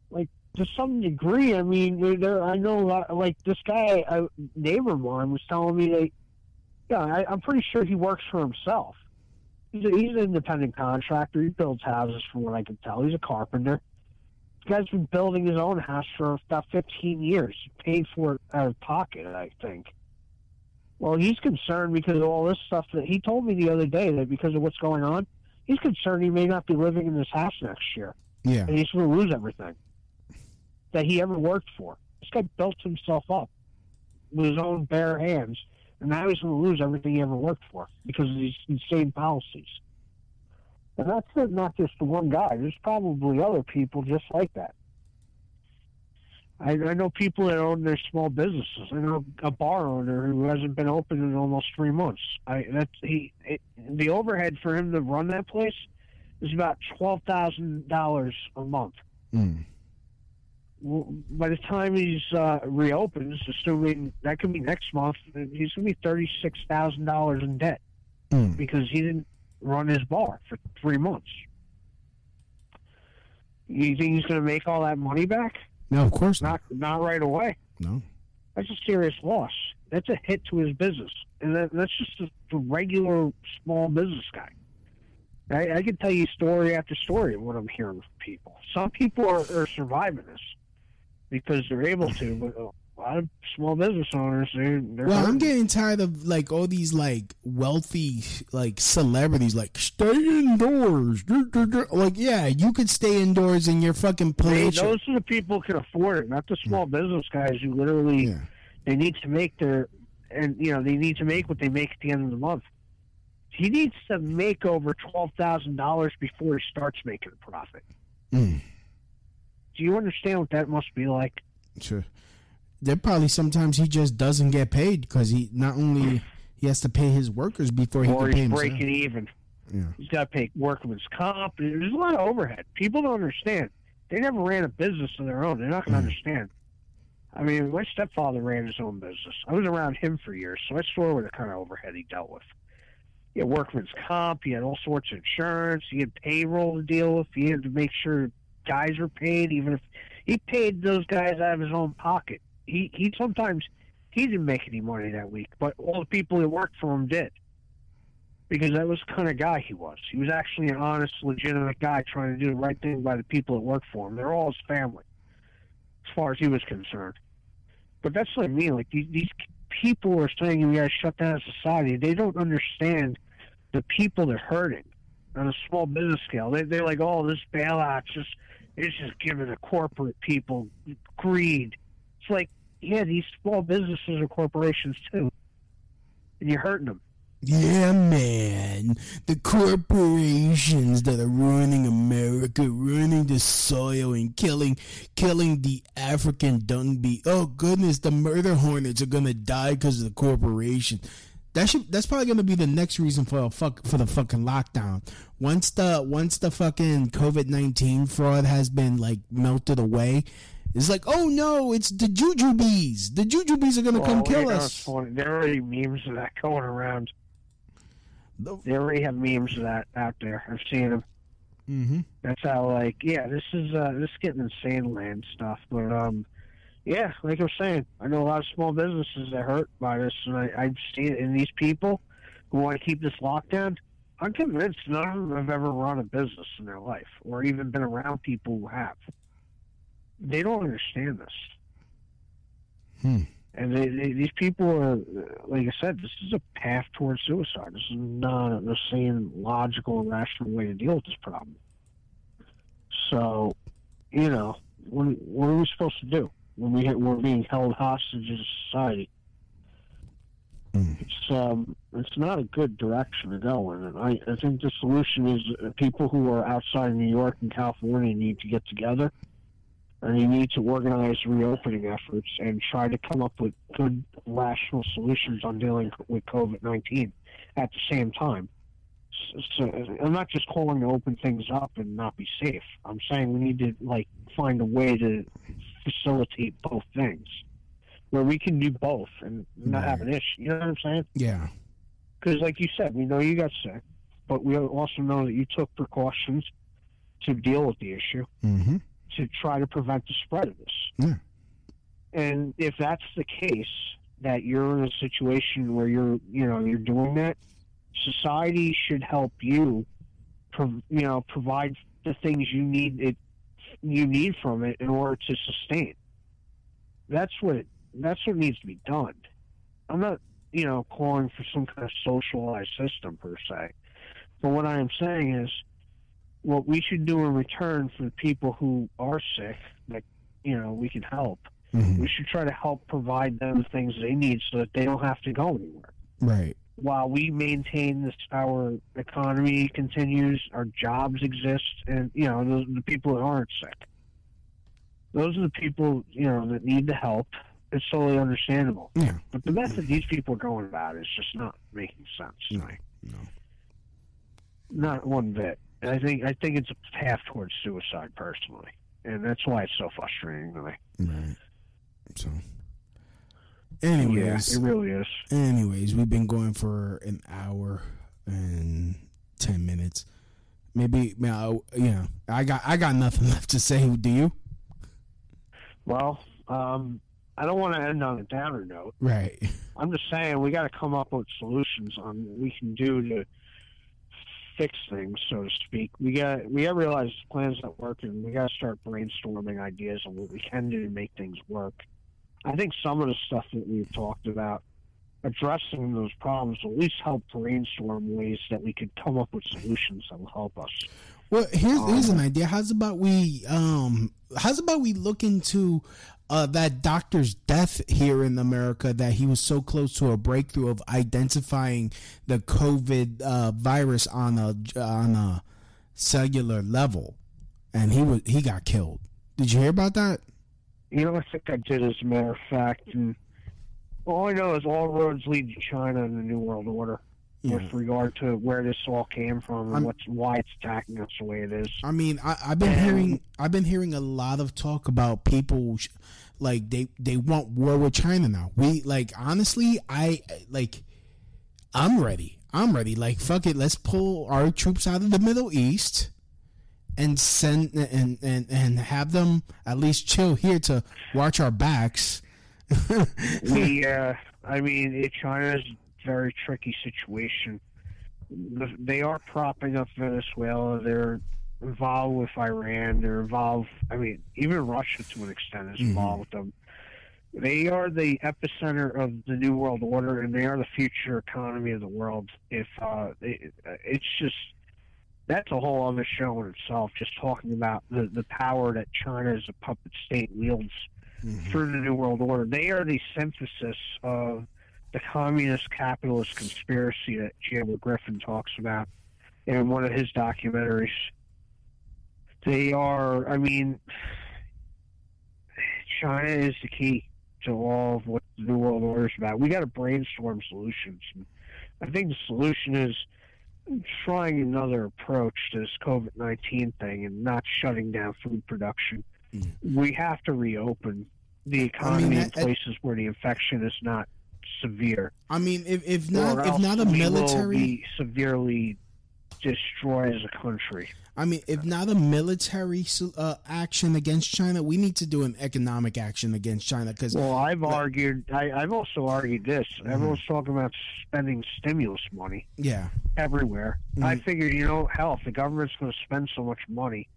Like to some degree, I mean, there- there. I know, lot, like this guy, a neighbor of mine, was telling me that. Yeah, I, I'm pretty sure he works for himself. He's, a, he's an independent contractor. He builds houses, from what I can tell. He's a carpenter. This guy's been building his own house for about 15 years. He paid for it out of pocket, I think. Well, he's concerned because of all this stuff that he told me the other day that because of what's going on, he's concerned he may not be living in this house next year. Yeah. And he's going to lose everything that he ever worked for. This guy built himself up with his own bare hands, and now he's going to lose everything he ever worked for because of these insane policies. And that's not- not just the one guy. There's probably other people just like that. I, I know people that own their small businesses. I know a bar owner who hasn't been open in almost three months. I that's he it, the overhead for him to run that place is about twelve thousand dollars a month. Mm. Well, by the time he's uh, reopens, assuming that could be next month, he's going to be thirty six thousand dollars in debt Mm. because he didn't run his bar for three months. You think he's going to make all that money back? No, of course not. Not not right away. No. That's a serious loss. That's a hit to his business, and that, that's just a, the regular small business guy. I, I can tell you story after story of what I'm hearing from people. Some people are, are surviving this because they're able to, but uh, a lot of small business owners, they're, they're Well, I'm getting tired of like all these like wealthy like celebrities like stay indoors. Like, yeah, you could stay indoors in your fucking place. those are the people who can afford it, not the small business guys who literally they need to make their and you know they need to make what they make at the end of the month. He needs to make over twelve thousand dollars before he starts making a profit. Mm. Do you understand what that must be like? Sure. There probably sometimes he just doesn't get paid because he not only he has to pay his workers before he or can pay he's himself. breaking even. Yeah. He's got to pay workman's comp. There's a lot of overhead. People don't understand. They never ran a business of their own. They're not Mm. going to understand. I mean, my stepfather ran his own business. I was around him for years, so I saw what kind of overhead he dealt with. He had workman's comp. He had all sorts of insurance. He had payroll to deal with. He had to make sure guys were paid, even if he paid those guys out of his own pocket. He he sometimes he didn't make any money that week, but all the people that worked for him did because that was the kind of guy he was. He was actually an honest, legitimate guy trying to do the right thing by the people that worked for him. They're all his family, as far as he was concerned. But that's what I mean. Like these, these people are saying we got to shut down society. They don't understand the people they're hurting on a small business scale. They, they're like, oh, this bailout's just it's just giving the corporate people greed. It's like, yeah, these small businesses are corporations too, and you're hurting them. Yeah, man. The corporations that are ruining America, ruining the soil, and killing, killing the African dung bee. Oh goodness, the murder hornets are gonna die because of the corporation. That should. That's probably gonna be the next reason for a fuck for the fucking lockdown. Once the once the fucking COVID nineteen fraud has been like melted away. It's like, oh no, it's the jujubes. The jujubes are gonna come Oh, kill you know, us. funny. There are already memes of that going around. They already have memes of that out there. I've seen them. Mm-hmm. That's how, like, yeah, this is uh, this is getting insane land stuff. But um, yeah, like I'm saying, I know a lot of small businesses that hurt by this, and I, I've seen it in these people who want to keep this lockdown. I'm convinced none of them have ever run a business in their life or even been around people who have. They don't understand this. Hmm. And they, they, these people are, like I said, this is a path towards suicide. This is not the same logical and rational way to deal with this problem. So, you know, what, what are we supposed to do when we we're being held hostage a society? It's um, it's not a good direction to go in, and I, I think the solution is people who are outside New York and California need to get together, and you need to organize reopening efforts and try to come up with good, rational solutions on dealing with COVID nineteen at the same time. So, so I'm not just calling to open things up and not be safe. I'm saying we need to like find a way to facilitate both things, where we can do both and not have an issue. You know what I'm saying? Yeah. Because, like you said, we know you got sick, but we also know that you took precautions to deal with the issue Mm-hmm. To try to prevent the spread of this. Yeah. And if that's the case, that you're in a situation where you're, you know, you're doing that, society should help you, prov- you know, provide the things you need it, you need from it in order to sustain. That's what it, that's what needs to be done. I'm not, you know, calling for some kind of socialized system per se. But what I am saying is, what we should do in return for the people who are sick, that you know we can help. Mm-hmm. We should try to help provide them the things they need so that they don't have to go anywhere. Right. While we maintain this, our economy continues, our jobs exist, and you know the, the people that aren't sick. Those are the people you know that need the help. It's totally understandable. Yeah. But the method these people are going about is just not making sense. No. No. Not one bit. And I think I think it's a path towards suicide personally, and that's why it's so frustrating to me. Right. So. Anyways, Yeah, it really is. Anyways, we've been going for an hour and ten minutes. Maybe, now, yeah. I got I got nothing left to say. Do you? Well, um, I don't want to end on a downer note. Right. I'm just saying we got to come up with solutions on what we can do to fix things, so to speak. We got we got to realize the plans not working. We got to start brainstorming ideas on what we can do to make things work. I think some of the stuff that we've talked about, addressing those problems, will at least help brainstorm ways that we could come up with solutions that will help us. Well, here's here's Um, an idea. How's about we um how's about we look into uh that doctor's death here in America that he was so close to a breakthrough of identifying the COVID uh virus on a on a cellular level and he was he got killed. Did you hear about that? You know, I think I did, as a matter of fact. And all I know is all roads lead to China and the New World Order with regard to where this all came from and I'm- what's why it's attacking us the way it is. I mean, I, I've been hearing I've been hearing a lot of talk about people sh- like they they want war with China now. We like honestly, I like I'm ready. I'm ready. Like fuck it, let's pull our troops out of the Middle East and send and and and have them at least chill here to watch our backs. we, uh, I mean, China's a very tricky situation. They are propping up Venezuela. They're involved with Iran. They're involved. I mean, even Russia to an extent is involved with them. They are the epicenter of the New World Order, and they are the future economy of the world. If uh, it, it's just that's a whole other show in itself. Just talking about the the power that China as a puppet state wields through the New World Order. They are the synthesis of the communist capitalist conspiracy that J. Griffin talks about in one of his documentaries. They are, I mean, China is the key to all of what the New World Order is about. We got to brainstorm solutions. I think the solution is trying another approach to this COVID 19 thing and not shutting down food production. We have to reopen the economy that- in places where the infection is not severe. I mean, if if not if not a military severely destroy as a country. I mean, if not a military uh, action against China, we need to do an economic action against China. Because well, I've argued. I, have also argued this. Mm-hmm. Everyone's talking about spending stimulus money. Yeah, everywhere. Mm-hmm. I figured, you know, hell, if the government's going to spend so much money,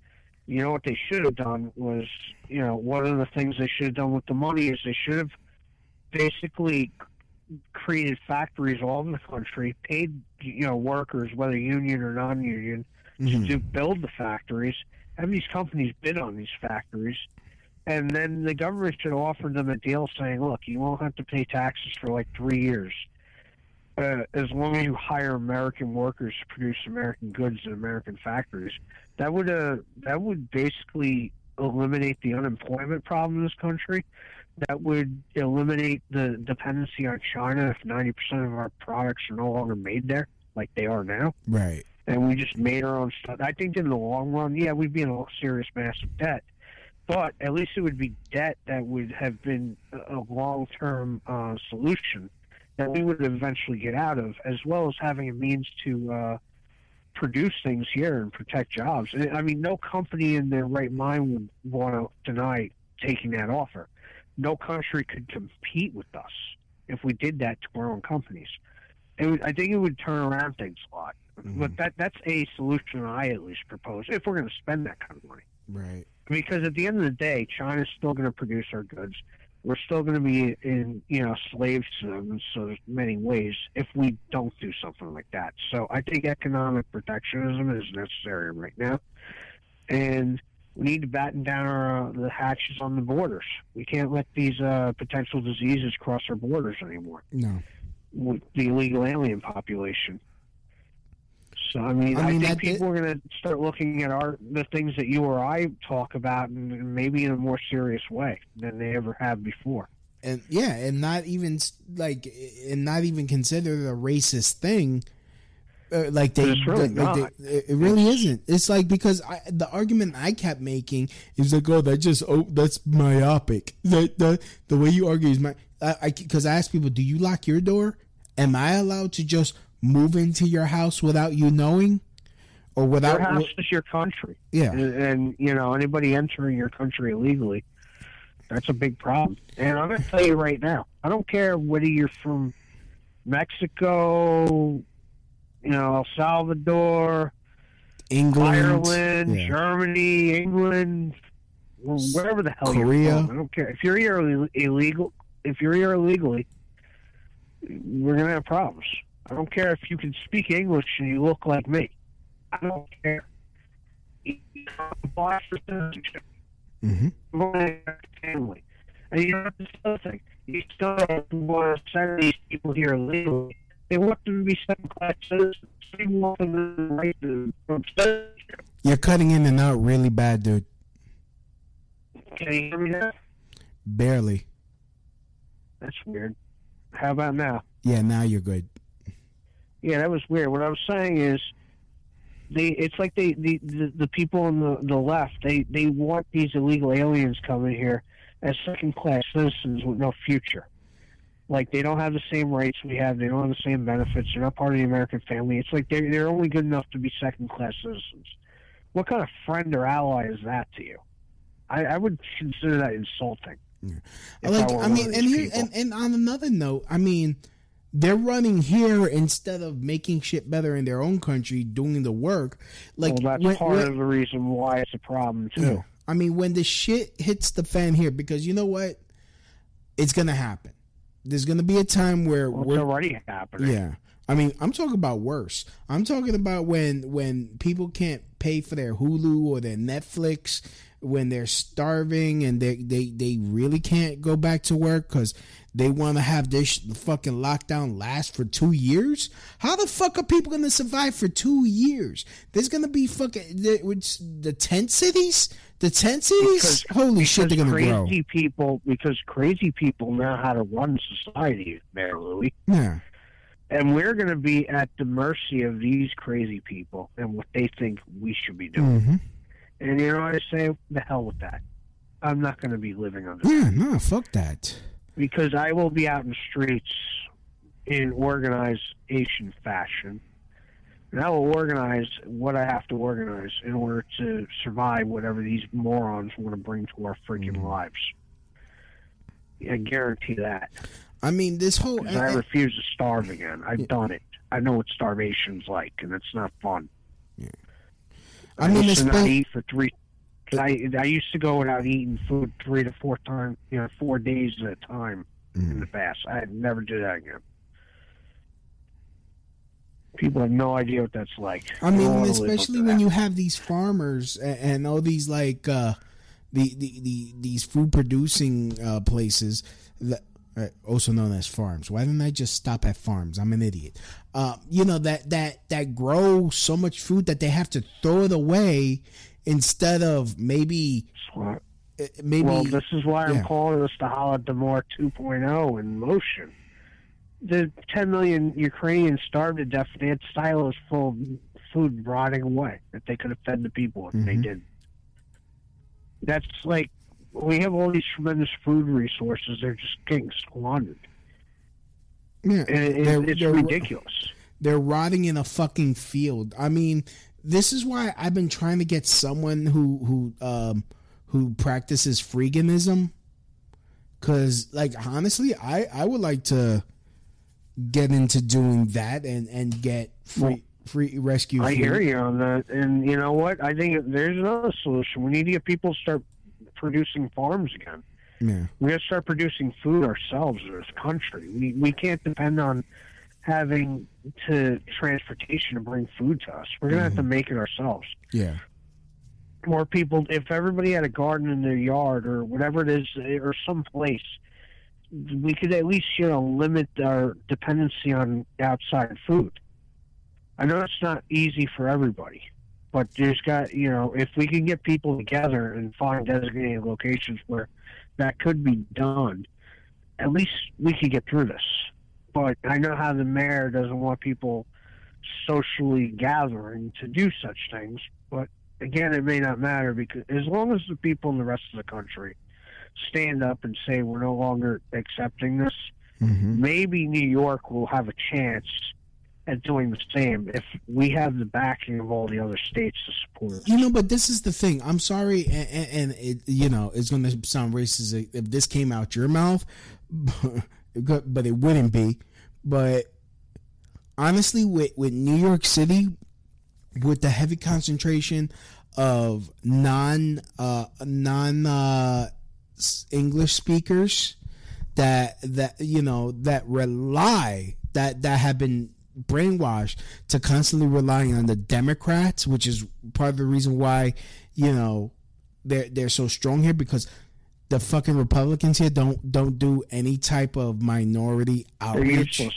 you know what they should have done was, you know, one of the things they should have done with the money is they should have basically created factories all in the country, paid you know workers, whether union or non-union mm-hmm. to build the factories, have these companies bid on these factories, and then the government should offer them a deal saying, look, you won't have to pay taxes for like three years. Uh, as long as you hire American workers to produce American goods in American factories, that would uh, that would basically eliminate the unemployment problem in this country. That would eliminate the dependency on China if ninety percent of our products are no longer made there, like they are now. Right and we just made our own stuff. I think in the long run, yeah, we'd be in a serious massive debt, but at least it would be debt that would have been a long term uh, solution that we would eventually get out of, as well as having a means to uh, produce things here and protect jobs. I mean, no company in their right mind would want to deny taking that offer. No country could compete with us if we did that to our own companies. Would, I think it would turn around things a lot. Mm-hmm. But that that's a solution I at least propose if we're going to spend that kind of money. Right. Because at the end of the day, China's still going to produce our goods. We're still going to be in you know slaves to them in so many ways if we don't do something like that. So I think economic protectionism is necessary right now, and we need to batten down our, uh, the hatches on the borders. We can't let these uh, potential diseases cross our borders anymore. No. With the illegal alien population. So I mean, I, mean, I think people are going to start looking at our the things that you or I talk about, and maybe in a more serious way than they ever have before. And yeah, and not even like, and not even consider the racist thing. Uh, like they, really like they, it really isn't. It's like because I, the argument I kept making is like, oh, that just oh, that's myopic. That the the way you argue is my. I because I, I ask people, do you lock your door? Am I allowed to just move into your house without you knowing, or without your house is your country. Yeah, and, and you know anybody entering your country illegally, that's a big problem. And I'm going to tell you right now, I don't care whether you're from Mexico, you know, El Salvador, England, Ireland, yeah. Germany, England, wherever the hell Korea. you're from. I don't care if you're here illegal. If you're here illegally, we're gonna have problems. I don't care if you can speak English and you look like me. I don't care. Mm-hmm. Family. And you know this other thing. You still want to send these people here legally. They want them to be second class citizens. They want them right to citizenship. You're cutting in and out really bad, dude. Can you hear me now? Barely. That's weird. How about now? Yeah, now you're good. Yeah, that was weird. What I was saying is, they it's like they the, the, the people on the, the left they they want these illegal aliens coming here as second class citizens with no future. Like they don't have the same rights we have. They don't have the same benefits. They're not part of the American family. It's like they're they're only good enough to be second class citizens. What kind of friend or ally is that to you? I, I would consider that insulting. Yeah. Like I, I mean, and, here, and and on another note, I mean they're running here instead of making shit better in their own country, doing the work. Like well, that's when, part when, of the reason why it's a problem too. Yeah. I mean, when the shit hits the fan here, because you know what, it's gonna happen. There's gonna be a time where well, it's already happening. Yeah, I mean, I'm talking about worse. I'm talking about when when people can't pay for their Hulu or their Netflix when they're starving and they they, they really can't go back to work because they want to have this fucking lockdown last for two years. How the fuck are people gonna survive for two years? There's gonna be fucking the, the tent cities. The tent cities. Because, Holy shit, they're gonna grow. crazy people because crazy people know how to run society, there, Louis. Yeah. And we're going to be at the mercy of these crazy people and what they think we should be doing. Mm-hmm. And you know what I say? The hell with that. I'm not going to be living under. Yeah, no, fuck that. Because I will be out in the streets in organization fashion, And I will organize what I have to organize in order to survive whatever these morons want to bring to our freaking Mm-hmm. lives. I guarantee that. I mean, this whole 'Cause I refuse to starve again. I've done it. I know what starvation's like, and it's not fun. Yeah. I mean, used to not eat for three. 'Cause I I used to go without eating food three to four times, you know, four days at a time Mm. in the past. I'd never do that again. People have no idea what that's like. I mean, wanna live up especially when that. you have these farmers and, and all these like uh, the, the the these food producing uh, places that uh, also known as farms. Why didn't I just stop at farms? I'm an idiot. Uh, you know that that that grow so much food that they have to throw it away instead of maybe uh, maybe. well, this is why I'm yeah. calling this the Holodomor 2.0 in motion. The 10 million Ukrainians starved to death. They had silos full of food rotting away that they could have fed the people if they Mhm. did. That's like we have all these tremendous food resources. They're just getting squandered. Yeah, And it- they're- it's they're- ridiculous. They're rotting in a fucking field. I mean, this is why I've been trying to get someone who who um who practices freeganism. Cause like honestly, I I would like to get into doing that and and get free free rescue. I hear you on that, and you know what? I think there's another solution. We need to get people to start producing farms again. Yeah. We got to start producing food ourselves as a country. We we can't depend on having to transportation to bring food to us. We're gonna have to mm-hmm. make it ourselves. Yeah. More people. If everybody had a garden in their yard or whatever it is, eh, or some place, we could at least you know limit our dependency on outside food. I know it's not easy for everybody, but there's got you know if we can get people together and find designated locations where that could be done, at least we could get through this. But I know how the mayor doesn't want people socially gathering to do such things. But again, it may not matter because as long as the people in the rest of the country stand up and say we're no longer accepting this, Mm-hmm. maybe New York will have a chance at doing the same if we have the backing of all the other states to support us. You know, but this is the thing. I'm sorry, and, and, and it, you know, it's going to sound racist if this came out your mouth, but it wouldn't be. But honestly, with with New York City, with the heavy concentration of non uh, non uh, English speakers that that you know that rely that that have been brainwashed to constantly relying on the Democrats, which is part of the reason why you know they're they're so strong here because the fucking Republicans here don't don't do any type of minority outreach. They're useless.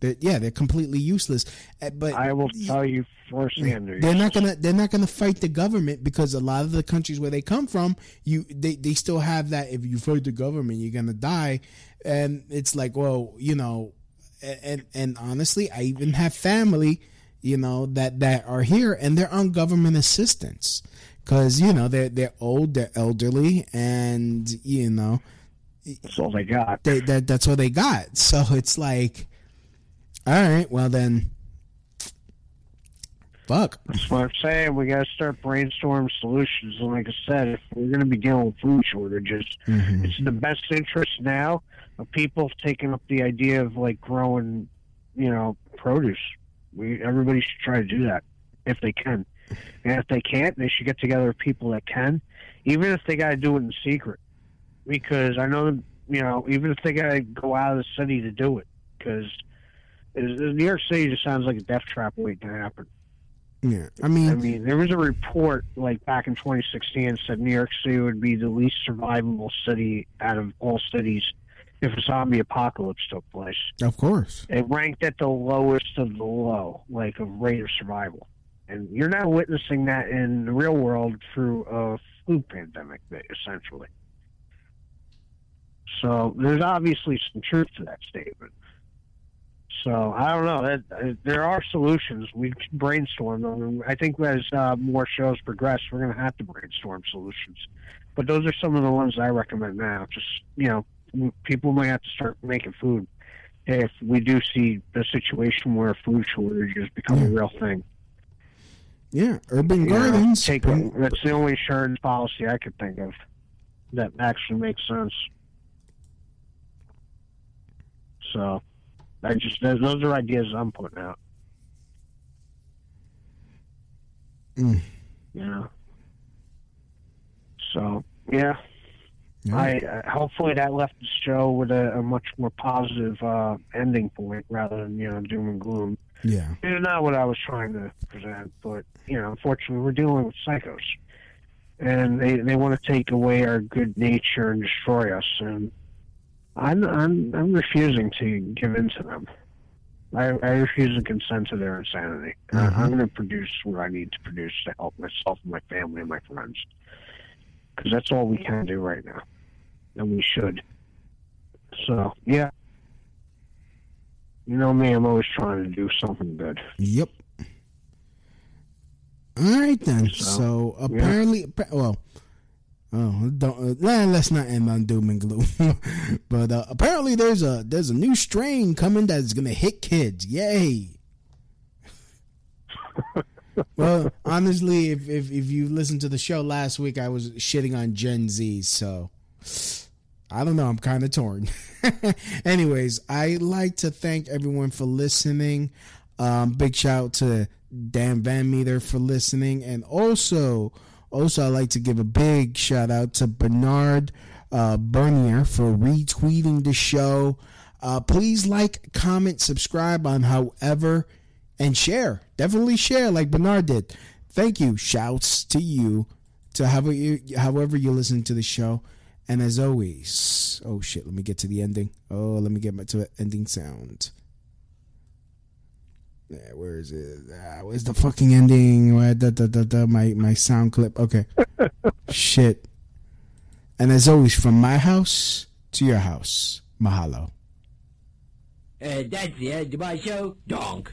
They're- yeah, they're completely useless. Uh, But I will tell you firsthand. They're they're not gonna they're not gonna fight the government because a lot of the countries where they come from, you they, they still have that if you fight the government you're gonna die, and it's like well you know, and and honestly I even have family you know that that are here and they're on government assistance because you know they're they're old they're elderly and you know that's all they got. They, that that's all they got. So it's like, all right, well then, fuck. That's what I'm saying. We got to start brainstorming solutions. And like I said, if we're going to be dealing with food shortages, Mm-hmm. it's in the best interest now of people taking up the idea of like growing, you know, produce. We everybody should try to do that if they can, and if they can't, they should get together with people that can, even if they got to do it in secret. Because I know, that, you know, even if they got to go out of the city to do it, because New York City just sounds like a death trap waiting to happen. Yeah, I mean, I mean, there was a report like back in 2016 said New York City would be the least survivable city out of all cities if a zombie apocalypse took place. of course. It ranked at the lowest of the low, like a rate of survival. And you're now witnessing that in the real world through a flu pandemic, essentially. So there's obviously some truth to that statement. So I don't know. That, uh, there are solutions. We brainstorm them. I think as uh, more shows progress, we're going to have to brainstorm solutions. But those are some of the ones I recommend now. Just you know, people might have to start making food. if we do see the situation where food shortages become a real thing. Yeah, Urban know, Gardens. take a, that's the only insurance policy I could think of that actually makes sense. So, I just those are ideas I'm putting out. Mm. You know. So yeah, I uh, hopefully that left the show with a, a much more positive uh, ending point rather than you know doom and gloom. Yeah. It's not what I was trying to present, but you know, unfortunately, we're dealing with psychos, and they they want to take away our good nature and destroy us. And I'm I'm I'm refusing to give in to them. I, I refuse to consent to their insanity. I'm mm-hmm. going to produce what I need to produce to help myself and my family and my friends, because that's all we can do right now, and we should. So yeah. You know me, I'm always trying to do something good. Yep. All right then. So, yeah. apparently, appa- well, oh, don't uh, nah, let's not end on doom and gloom. but uh, apparently, there's a there's a new strain coming that's gonna hit kids. Yay! well, honestly, if, if if you listened to the show last week, I was shitting on Gen Z, so I don't know. I'm kind of torn. Anyways, I like to thank everyone for listening. Um, big shout out to Dan Van Meter for listening, and also, also I like to give a big shout out to Bernard uh, Bernier for retweeting the show. Uh, please like, comment, subscribe on however, and share. Definitely share like Bernard did. Thank you. Shouts to you to however you, however you listen to the show. And as always, oh shit, let me get to the ending. Oh, let me get my to the ending sound. Yeah, where is it? Ah, where's the fucking ending? Where, da, da, da, da, my my sound clip. Okay, shit. And as always, from my house to your house, mahalo. Uh, that's the end of my show. Donk.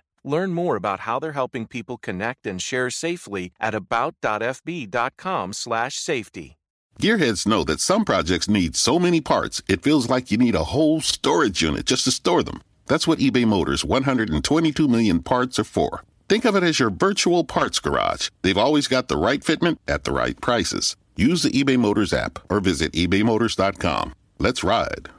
Learn more about how they're helping people connect and share safely at about.fb.com/safety. Gearheads know that some projects need so many parts, it feels like you need a whole storage unit just to store them. That's what eBay Motors 122 million parts are for. Think of it as your virtual parts garage. They've always got the right fitment at the right prices. Use the eBay Motors app or visit ebaymotors.com. Let's ride.